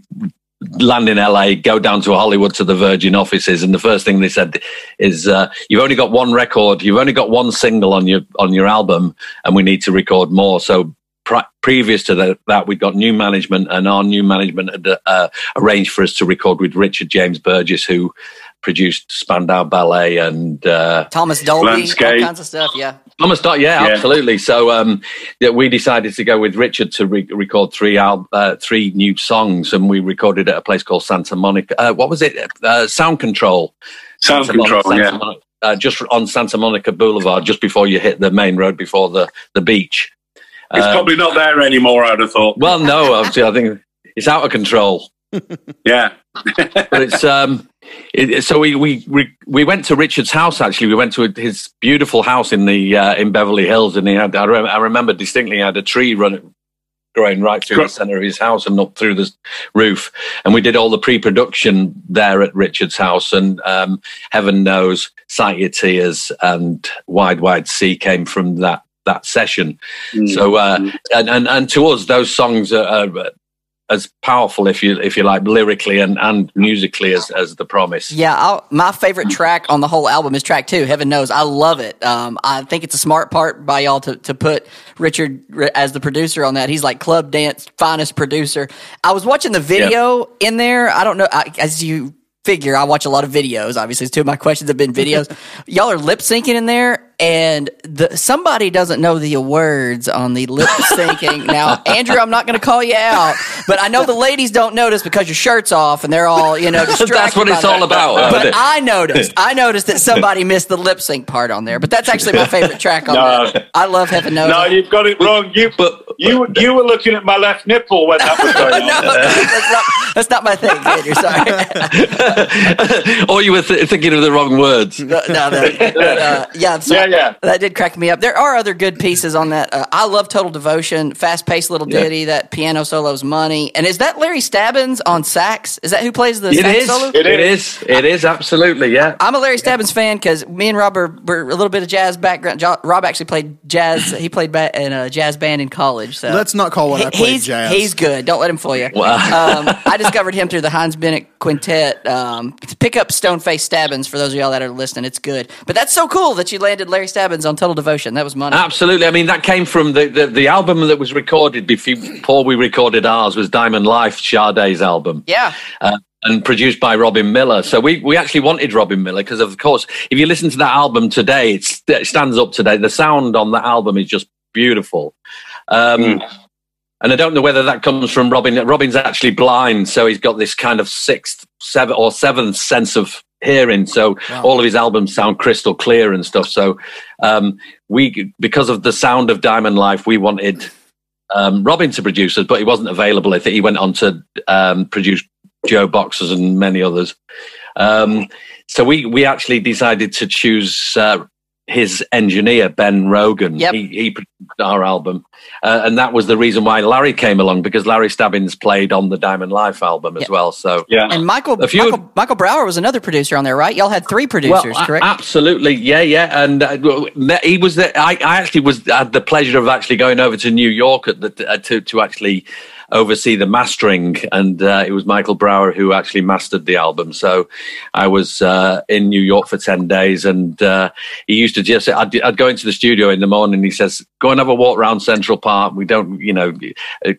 land in LA, go down to Hollywood to the Virgin offices, and the first thing they said is, uh, "You've only got one record, you've only got one single on your on your album, and we need to record more." So. Pre- previous to that, that, we got new management, and our new management had uh, arranged for us to record with Richard James Burgess, who produced Spandau Ballet and uh, Thomas Dolby, Landscape. all kinds of stuff. Yeah. Thomas Dot, yeah, Yeah. absolutely. So um, yeah, we decided to go with Richard to re- record three al- uh, three new songs, and we recorded at a place called Santa Monica. Uh, what was it? Uh, Sound Control. Sound Santa control. Santa Yeah. Mon- uh, just on Santa Monica Boulevard, just before you hit the main road before the the beach. It's Um, probably not there anymore. I'd have thought. well, no, obviously, I think it's out of control. Yeah. but it's um it, so we, we we we went to Richard's house actually. We went to his beautiful house in the uh, in Beverly Hills and he had I, rem- I remember distinctly he had a tree running growing right through the center of his house and up through the roof. And we did all the pre-production there at Richard's house and um heaven knows sight your tears and wide wide sea came from that that session. Mm. so uh, and, and and to us, those songs are, are as powerful, if you if you like, lyrically and, and musically as as the promise. Yeah, I'll, my favorite track on the whole album is track two. Heaven knows, I love it. Um, I think it's a smart part by y'all to, to put Richard as the producer on that. He's like club dance finest producer. I was watching the video in there. I don't know I, as you figure. I watch a lot of videos. Obviously, two of my questions have been videos. y'all are lip syncing in there, and the somebody doesn't know the words on the lip syncing. now, Andrew, I'm not going to call you out, but I know the ladies don't notice because your shirt's off and they're all you know distracted. That's what by it's that. all about. But? I noticed, I noticed that somebody missed the lip sync part on there. But that's actually my favorite track on No. that. I love Heaven Knows. No, you've got it wrong. You But you you were looking at my left nipple when that was going no, on. that's not, that's not my thing, Andrew. Sorry. or you were th- thinking of the wrong words. no, no, no. But, uh, yeah, so Yeah, yeah. that did crack me up. There are other good pieces on that. Uh, I love Total Devotion, fast paced little Yeah. ditty, that piano solo's money. And is that Larry Stabbins on sax? Is that who plays the It sax is. solo? It is. It is absolutely. Yeah. I'm a Larry Stabbins fan because me and Rob are, we're a little bit of jazz background. Jo- Rob actually played jazz. He played ba- in a jazz band in college. So Let's not call what I He- played he's, jazz. He's good. Don't let him fool you. Wow. Um, I discovered him through the Heinz Bennett Quintet. Um, pick up Stoneface Stabbins for those of y'all that are listening. It's good. But that's so cool that you landed Larry Stabbins on Total Devotion. That was money. Absolutely. I mean, that came from the, the, the album that was recorded before we recorded ours was Diamond Life, Sade's album. yeah. uh, and produced by Robin Millar. So we, we actually wanted Robin Millar because, of course, if you listen to that album today, it's, it stands up today. The sound on that album is just beautiful. Um, And I don't know whether that comes from Robin. Robin's actually blind, so he's got this kind of sixth, seventh, or seventh sense of hearing. So all of his albums sound crystal clear and stuff. So um, we because of the sound of Diamond Life, we wanted um, Robin to produce us, but he wasn't available. I think he went on to um, produce Jo Boxers and many others. Um, so we we actually decided to choose uh, his engineer Ben Rogan. Yep. He, he produced our album, uh, and that was the reason why Larry came along because Larry Stabbins played on the Diamond Life album as Yeah. well. So Yeah. And Michael, A few- Michael Michael Brauer was another producer on there, right? Y'all had three producers, a- correct? Absolutely, yeah, yeah. And uh, he was. The, I, I actually was I had the pleasure of actually going over to New York at the, uh, to to actually oversee the mastering, and uh, it was Michael Brauer who actually mastered the album. So I was uh, in New York for ten days, and uh, he used to just. I'd, I'd go into the studio in the morning. He says, "Go and have a walk around Central Park. We don't, you know,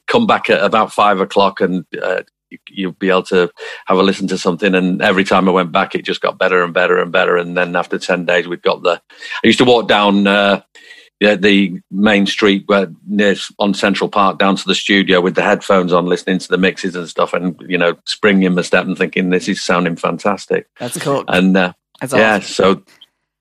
come back at about five o'clock and." Uh, you- You'll be able to have a listen to something. And every time I went back, it just got better and better and better. And then after 10 days, we'd got the. I used to walk down uh, yeah, the main street where, near on Central Park down to the studio with the headphones on, listening to the mixes and stuff, and, you know, springing my step and thinking, this is sounding fantastic. That's cool. And uh, That's yeah, awesome. so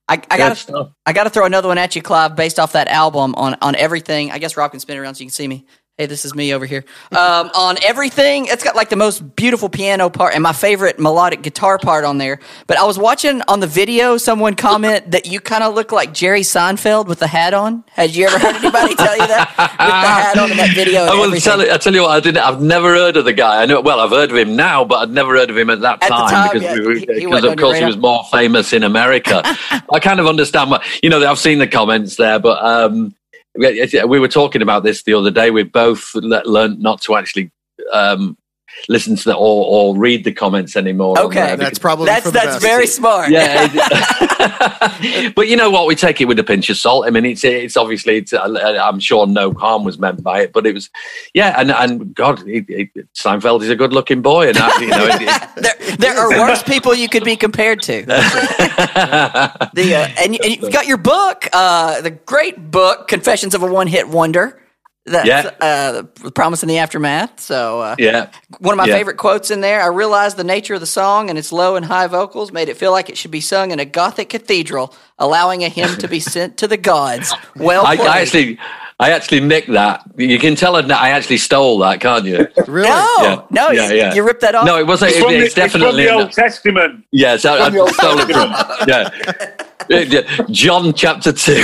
I, I good got stuff. I got to throw another one at you, Clive, based off that album on on everything. I guess Rob can spin around so you can see me. Hey, this is me over here. Um, on everything, it's got like the most beautiful piano part and my favorite melodic guitar part on there. But I was watching on the video, someone comment that you kind of look like Jerry Seinfeld with the hat on. Had you ever heard anybody tell you that with the hat on in that video? I will tell, I tell you what, I didn't. I've never heard of the guy. I know. Well, I've heard of him now, but I'd never heard of him at that At time, time, because, yeah, we- he- he because wasn't of course he was more famous in America. I kind of understand what you know. I've seen the comments there, but um, we we were talking about this the other day. We both le- learned not to actually. Um, Listen to the or, or read the comments anymore. Okay. That's probably That's for the that's best. very smart. yeah. it- but you know what? We take it with a pinch of salt. I mean, it's it's obviously it's, uh, I'm sure no harm was meant by it, but it was yeah. And and God, it, it, Seinfeld is a good looking boy, and I, you know. There, there are worse people you could be compared to. The uh, and, and you've got your book, uh, the great book, Confessions of a One Hit Wonder. That's Yeah. uh, the promise in the aftermath. So uh, yeah. one of my Yeah. favorite quotes in there. I realized the nature of the song and its low and high vocals made it feel like it should be sung in a Gothic cathedral, allowing a hymn to be sent to the gods. Well, I. I actually, I actually nicked that. You can tell that I actually stole that, can't you? Really? no, Yeah. no, Yeah, you, yeah. you ripped that off. No, it wasn't. It's It, from, the, it's it's from definitely. the Old Testament. Yes, I, From the I stole it from. Yeah. Yeah, John chapter two.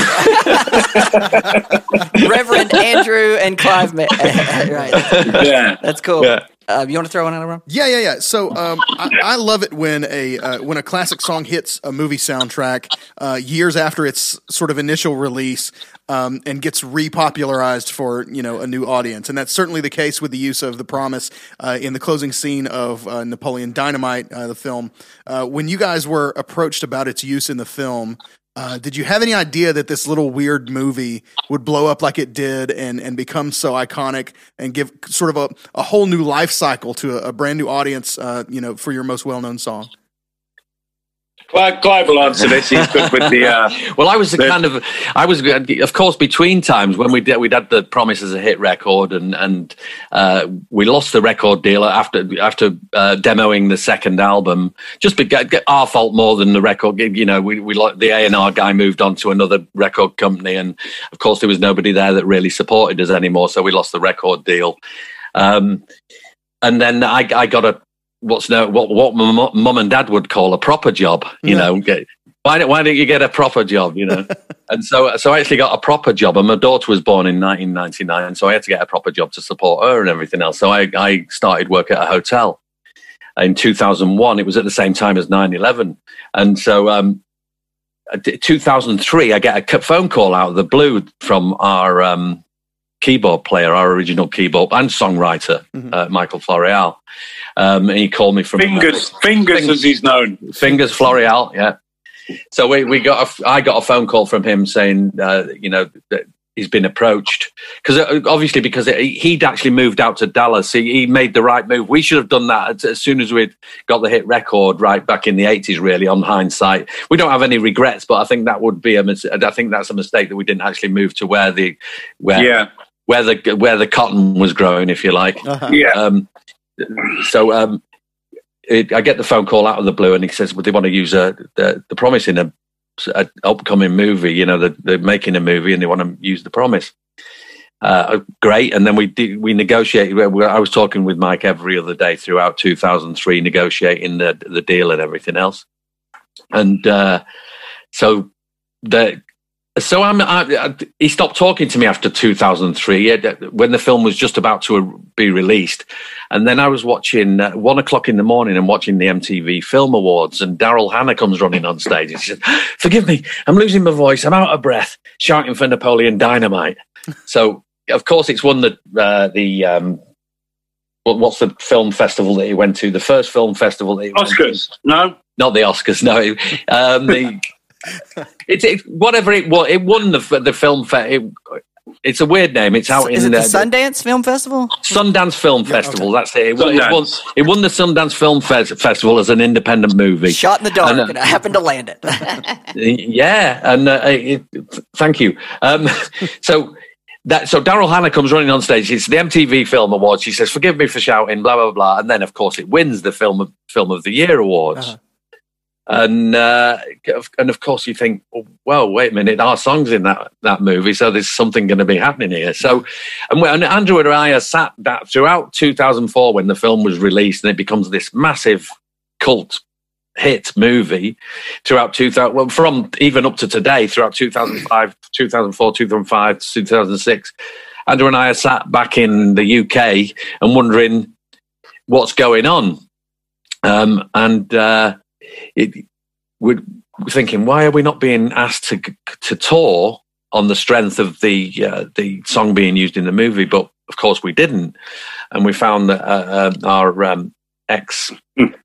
Reverend Andrew and Clive. Ma- right, Yeah. that's cool. Yeah. Uh, you want to throw one out, Ron? Yeah, yeah, yeah. So um, I, I love it when a uh, when a classic song hits a movie soundtrack uh, years after its sort of initial release um, and gets repopularized for you know a new audience, and that's certainly the case with the use of "The Promise" uh, in the closing scene of uh, Napoleon Dynamite, uh, the film. When you guys were approached about its use in the film. Uh, did you have any idea that this little weird movie would blow up like it did and, and become so iconic and give sort of a, a whole new life cycle to a, a brand new audience, uh, you know, for your most well known song? Clive, Clive will answer this. He's good with the. Uh, Well, I was the The- kind of, I was, of course, between times when we did, we'd had the Promise as a hit record, and and uh, we lost the record deal after after uh, demoing the second album. Just be, our fault more than the record. You know, we we the A and R guy moved on to another record company, and of course, there was nobody there that really supported us anymore. So we lost the record deal. Um, and then I, I got a what's no what what my mum and dad would call a proper job. You Yeah. know, get, why don't why don't you get a proper job? You know, and so so I actually got a proper job. And my daughter was born in 1999, so I had to get a proper job to support her and everything else. So I I started work at a hotel in 2001. It was at the same time as 9/11, and so um, 2003, I get a phone call out of the blue from our um, keyboard player, our original keyboard and songwriter, Mhm. uh, Michael Floreale. Um, he called me from fingers, fingers, as he's known. Fingers Floreale, yeah. So we, we got a, I got a phone call from him saying, uh, you know, that he's been approached because obviously because he- he'd actually moved out to Dallas, he, he made the right move. We should have done that as- as soon as we'd got the hit record right back in the eighties. Really, on hindsight, we don't have any regrets, but I think that would be a mis- I think that's a mistake that we didn't actually move to where the where Yeah, where the where the cotton was growing, if you like. Uh-huh. yeah. Um, so um, it, I get the phone call out of the blue, and he says, "Well, they want to use uh, the the promise in a an upcoming movie. You know, they're, they're making a movie and they want to use the promise. Uh, great, and then we did, we negotiated. I was talking with Mike every other day throughout 2003, negotiating the the deal and everything else. And uh, so the so I'm, I, I, he stopped talking to me after 2003 yeah, when the film was just about to be released. And then I was watching uh, one o'clock in the morning and watching the MTV Film Awards, and Daryl Hannah comes running on stage and she says, "Forgive me, I'm losing my voice. I'm out of breath, shouting for Napoleon Dynamite." so, of course, it's won the uh, the um, what's the film festival that he went to? The first film festival that he went to Oscars? No. not the Oscars. No, um, the it's it, whatever it was. It won the the film. Fe- it, it's a weird name. It's out Is in it the uh, Sundance Film Festival? Sundance Film Festival. That's it. It won, it, won, it won the Sundance Film Fes- Festival as an independent movie. Shot in the dark, I know. and I happened to land it. Yeah, and uh, it, thank you. Um, so that so Daryl Hannah comes running on stage. It's the MTV Film Awards. She says, "Forgive me for shouting," blah blah blah, and then of course it wins the film of film of the year awards. Uh-huh. And uh, and of course you think, oh, well, wait a minute, our songs in that that movie, so there's something going to be happening here. So, and, when, and Andrew and I sat that throughout 2004 when the film was released, and it becomes this massive cult hit movie throughout 2000 well from even up to today throughout 2005 2004 2005 2006 andrew and i are sat back in the uk and wondering what's going on um, and uh, it, we're thinking why are we not being asked to to tour on the strength of the uh, the song being used in the movie? But of course we didn't. And we found that uh, uh, our um, ex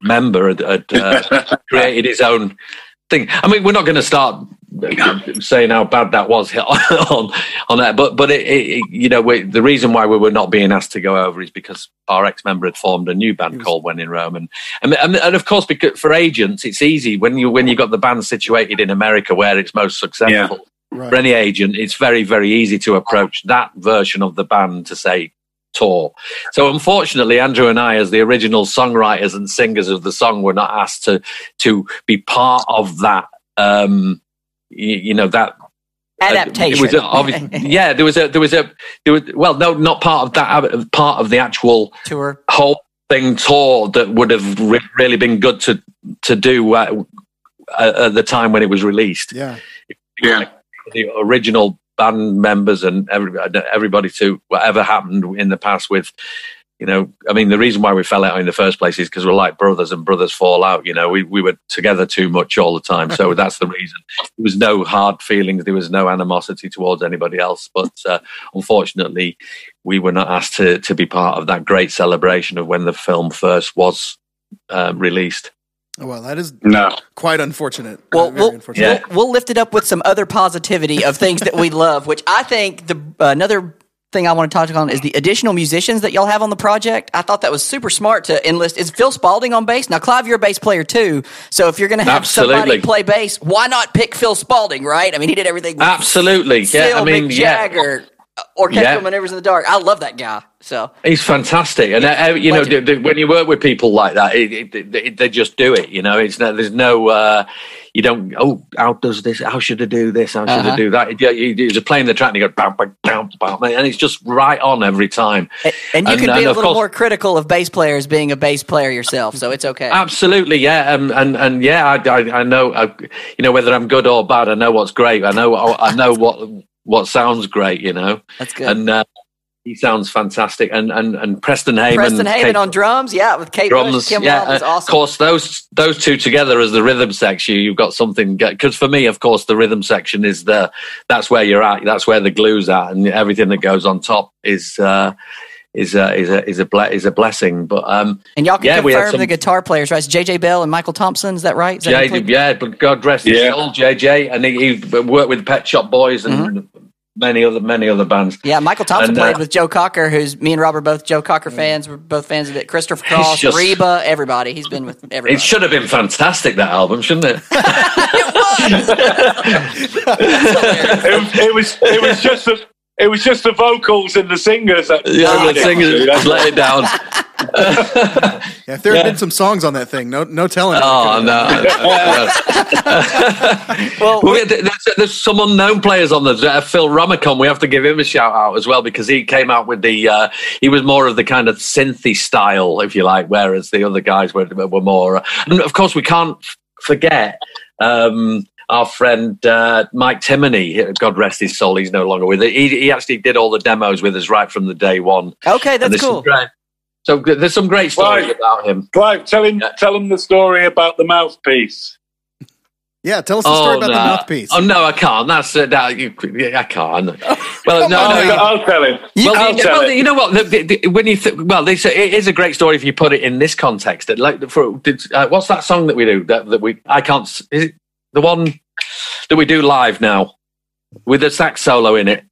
member had, had uh, created his own thing. I mean, we're not going to start saying how bad that was on on that, but but it, it, you know we, the reason why we were not being asked to go over is because our ex member had formed a new band called When in Rome, and and, and of course because for agents it's easy when you when you got the band situated in America where it's most successful. Right. For any agent, it's very, very easy to approach that version of the band to say tour. So unfortunately, Andrew and I, as the original songwriters and singers of the song, were not asked to to be part of that. Um, you, you know that Adaptation. It was a, yeah, there was a there was a there was well, no, not part of that. uh, Part of the actual Tour. whole thing tour that would have re- really been good to to do uh, at at the time when it was released Yeah. Yeah. the original band members and everybody, everybody to whatever happened in the past with you know i mean the reason why we fell out in the first place is because we're like brothers and brothers fall out you know we, we were together too much all the time so that's the reason there was no hard feelings there was no animosity towards anybody else but uh, unfortunately we were not asked to, to be part of that great celebration of when the film first was uh, released Well, that is No. quite unfortunate. Well, very we'll, unfortunate. we'll we'll lift it up with some other positivity of things that we love, which I think the uh, another thing I want to touch on is the additional musicians that y'all have on the project. I thought that was super smart to enlist. Is Phil Spalding on bass? Now, Clive, you're a bass player too. So if you're going to have somebody play bass, why not pick Phil Spalding? Right? I mean, he did everything. absolutely Phil, yeah i mean Mick yeah Jagger, uh, Orchestral Yeah. Maneuvers in the Dark. I love that guy. So He's fantastic, and uh, you know, when you work with people like that, it, it, it, they just do it. You know, it's no, there's no, uh, you don't. Oh, how does this? How should I do this? How should Uh-huh. I do that? You, you, you're playing the track, and you go bam, bam, bam, bam, and it's just right on every time. and you And- can be and a little course- more critical of bass players being a bass player yourself. So it's okay. Absolutely, yeah, um, and and yeah, I, I, I know, I, you know, whether I'm good or bad, I know what's great. I know, I know what what sounds great. You know, That's good. and uh, he sounds fantastic, and and and Preston Heyman, Preston Haven Kate- on drums, yeah, with Kate Bush, drums. Kim yeah, Wilde was uh, awesome. of course, those those two together as the rhythm section, you've got something. Because for me, of course, the rhythm section is the that's where you're at. That's where the glue's at, and everything that goes on top is. Uh, is a is a is a ble- is a blessing, but um, And y'all can yeah, confirm some- the guitar players, right? It's JJ Belle and Michael Thompson. Is that right? Is that Jay, complete? yeah, but God rest his Yeah. soul, JJ, and he, he worked with Pet Shop Boys and many other many other bands. Yeah, Michael Thompson And, played uh, with Joe Cocker, who's me and Robert both Joe Cocker fans. We're both fans of it. Christopher Cross, just- Reba, everybody. He's been with everybody. It should have been fantastic that album, shouldn't it? it, was. it was it was just the it was just the vocals and the singers that yeah, the singers That's let it down. Yeah, if there had been some songs on that thing, no, no telling. Oh no! Well, Well, we- there's, there's some unknown players on there. Uh, Phil Ramacon, we have to give him a shout out as well because he came out with the. Uh, he was more of the kind of synthy style, if you like, whereas the other guys were were more. Uh, and of course, we can't forget. Um, our friend uh, Mike Timoney, God rest his soul, he's no longer with it. He, he actually did all the demos with us right from the day one. okay, that's cool. great- so there's some great stories Right. about him. Clive, tell him, tell him the story about the mouthpiece. Yeah, tell us the story about the mouthpiece. Oh no, I can't. That's uh, that, you, I can't. Well, no, I'll, no. I'll tell him. Well, I'll you, tell well, him. you know what? The, the, the- when you th- well, this, it is a great story if you put it in this context. That, Like, for did, uh, what's that song that we do? That, that we I can't. Is it the one that we do live now with the sax solo in it?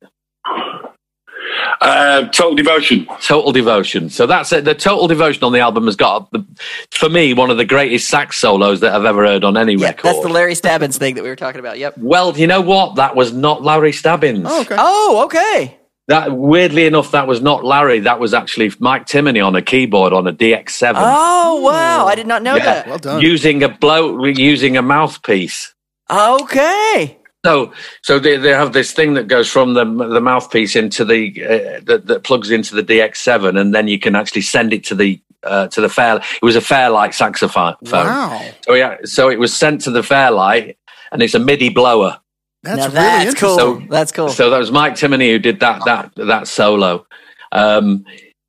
Uh, total devotion. Total Devotion. So that's it. The Total Devotion on the album has got, the, for me, one of the greatest sax solos that I've ever heard on any Yeah, record. that's the Larry Stabbins thing that we were talking about. Yep. well, you know what? That was not Larry Stabbins. oh, okay. Oh, okay. That weirdly enough, that was not Larry. That was actually Mike Timoney on a keyboard on a DX7. Oh, wow. I did not know Yeah. that. Well done. using a blow using a mouthpiece. Okay. So, so they, they have this thing that goes from the the mouthpiece into the uh, that, that plugs into the DX7, and then you can actually send it to the uh, to the fair. It was a fair Fairlight saxophone. Wow, So yeah, so it was sent to the Fairlight, and it's a MIDI blower. That's now really that's cool. So- that's cool. So that was Mike Timoney who did that that that solo. Um,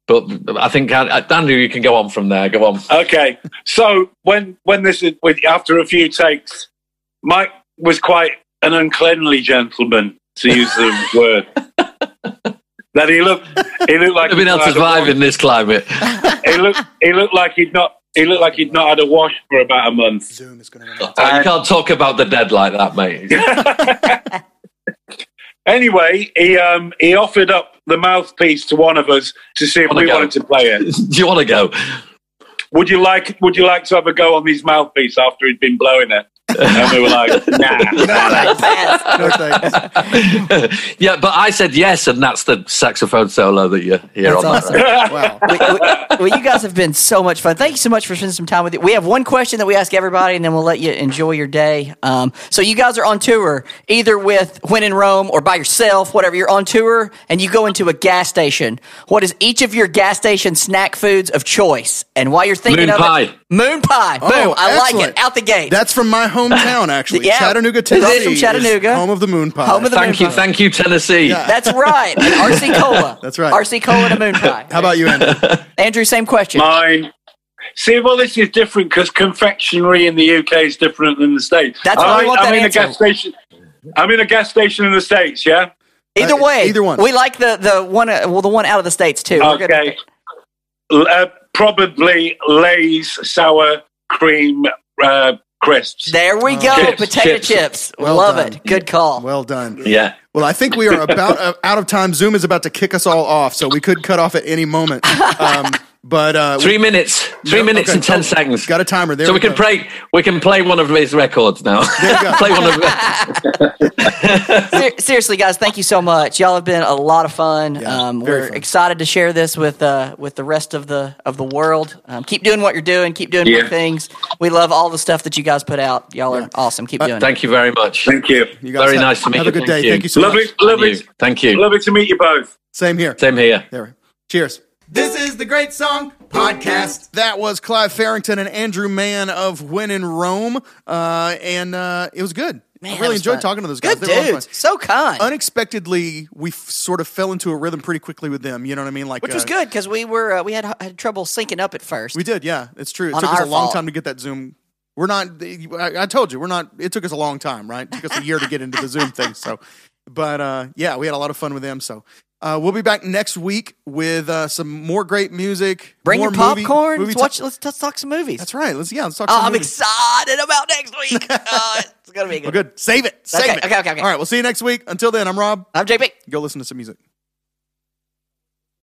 but I think uh, Andrew, you can go on from there. Go on. Okay, so when when this is after a few takes, Mike was quite an uncleanly gentleman, to use the word. That he looked, he looked like I've been able to survive in this climate. He looked, he looked like he'd not, he looked like he'd not had a wash for about a month. Zoom is going to. Oh, you can't talk about the dead like that, mate. Anyway, he um he offered up the mouthpiece to one of us to see if Wanna we go? wanted to play it. Do you want to go? Would you like Would you like to have a go on his mouthpiece after he'd been blowing it? And we were like, Nah. No thanks. yeah, but I said yes, and that's the saxophone solo that you hear That's on awesome. that. Wow. we, we- well, you guys have been so much fun. Thank you so much for spending some time with you. We have one question that we ask everybody, and then we'll let you enjoy your day. Um, so you guys are on tour, either with When in Rome or by yourself, whatever. You're on tour, and you go into a gas station. What is each of your gas station snack foods of choice? And while you're thinking Moon of pie. it, moon pie. Boom! Oh, I like excellent. it. Out the gate. That's from my hometown, actually. Yeah. Chattanooga, Is it Tennessee. from is Chattanooga? home of the moon pie. Home of the Thank moon you, pie. thank you, Tennessee. Yeah. That's right. And RC Cola. That's right. RC Cola and a moon pie. How about you, Andrew? Andrew? Same question. Mine. See, well, this is different because confectionery in the UK is different than the States. That's why we I, want I'm that in answer. a gas station. I'm in a gas station in the States, yeah? Either Uh, way, either one. We like the the one. Uh, well, the one out of the states too. Okay. Uh, probably Lay's sour cream uh, crisps. There we go. Chips, Potato chips. chips. Well Love done. it. Good call. Well done. Yeah. Well, I think we are about uh, out of time. Zoom is about to kick us all off, so we could cut off at any moment. Um, but uh, Three minutes. Three No, minutes okay. and ten Oh, seconds. got a timer there. so we can go. play. We can play one of his records now. play one of. Seriously, guys, thank you so much. Y'all have been a lot of fun. Yeah, um, we're fun. excited to share this with uh, with the rest of the of the world. Um, keep doing what you're doing. Keep doing Yeah. more things. We love all the stuff that you guys put out. Y'all are awesome. Keep doing it. Thank you very much. Thank you. You guys Very have, nice to meet have you. Have a good Thank day. you. Thank you so Lovely, much. lovely, Thank you. Thank you. lovely to meet you both. Same here. Same here. There. Cheers. This is the Great Song Podcast. That was Clive Farrington and Andrew Mann of When in Rome, uh, and uh, it was good. Man, I really enjoyed fun. talking to those guys. Good They were a lot of dudes. fun. So kind. Unexpectedly, we f- sort of fell into a rhythm pretty quickly with them. You know what I mean? Like, Which was uh, good because we were uh, we had had trouble syncing up at first. We did, yeah. It's true. It On took us a our long fault. time to get that Zoom. We're not. I, I told you, we're not. It took us a long time, right? It took us a year to get into the Zoom thing. So, but uh, yeah, we had a lot of fun with them. So. Uh, we'll be back next week with uh, some more great music. Bring more your popcorn. movie let's ta- watch. Let's, let's talk some movies. That's right. Let's yeah. Let's talk. Oh, I'm movies. excited about next week. Oh, it's gonna be good. good. Save it. Save Okay, it. okay, okay, okay. All right. We'll see you next week. Until then, I'm Rob. I'm JP. Go listen to some music.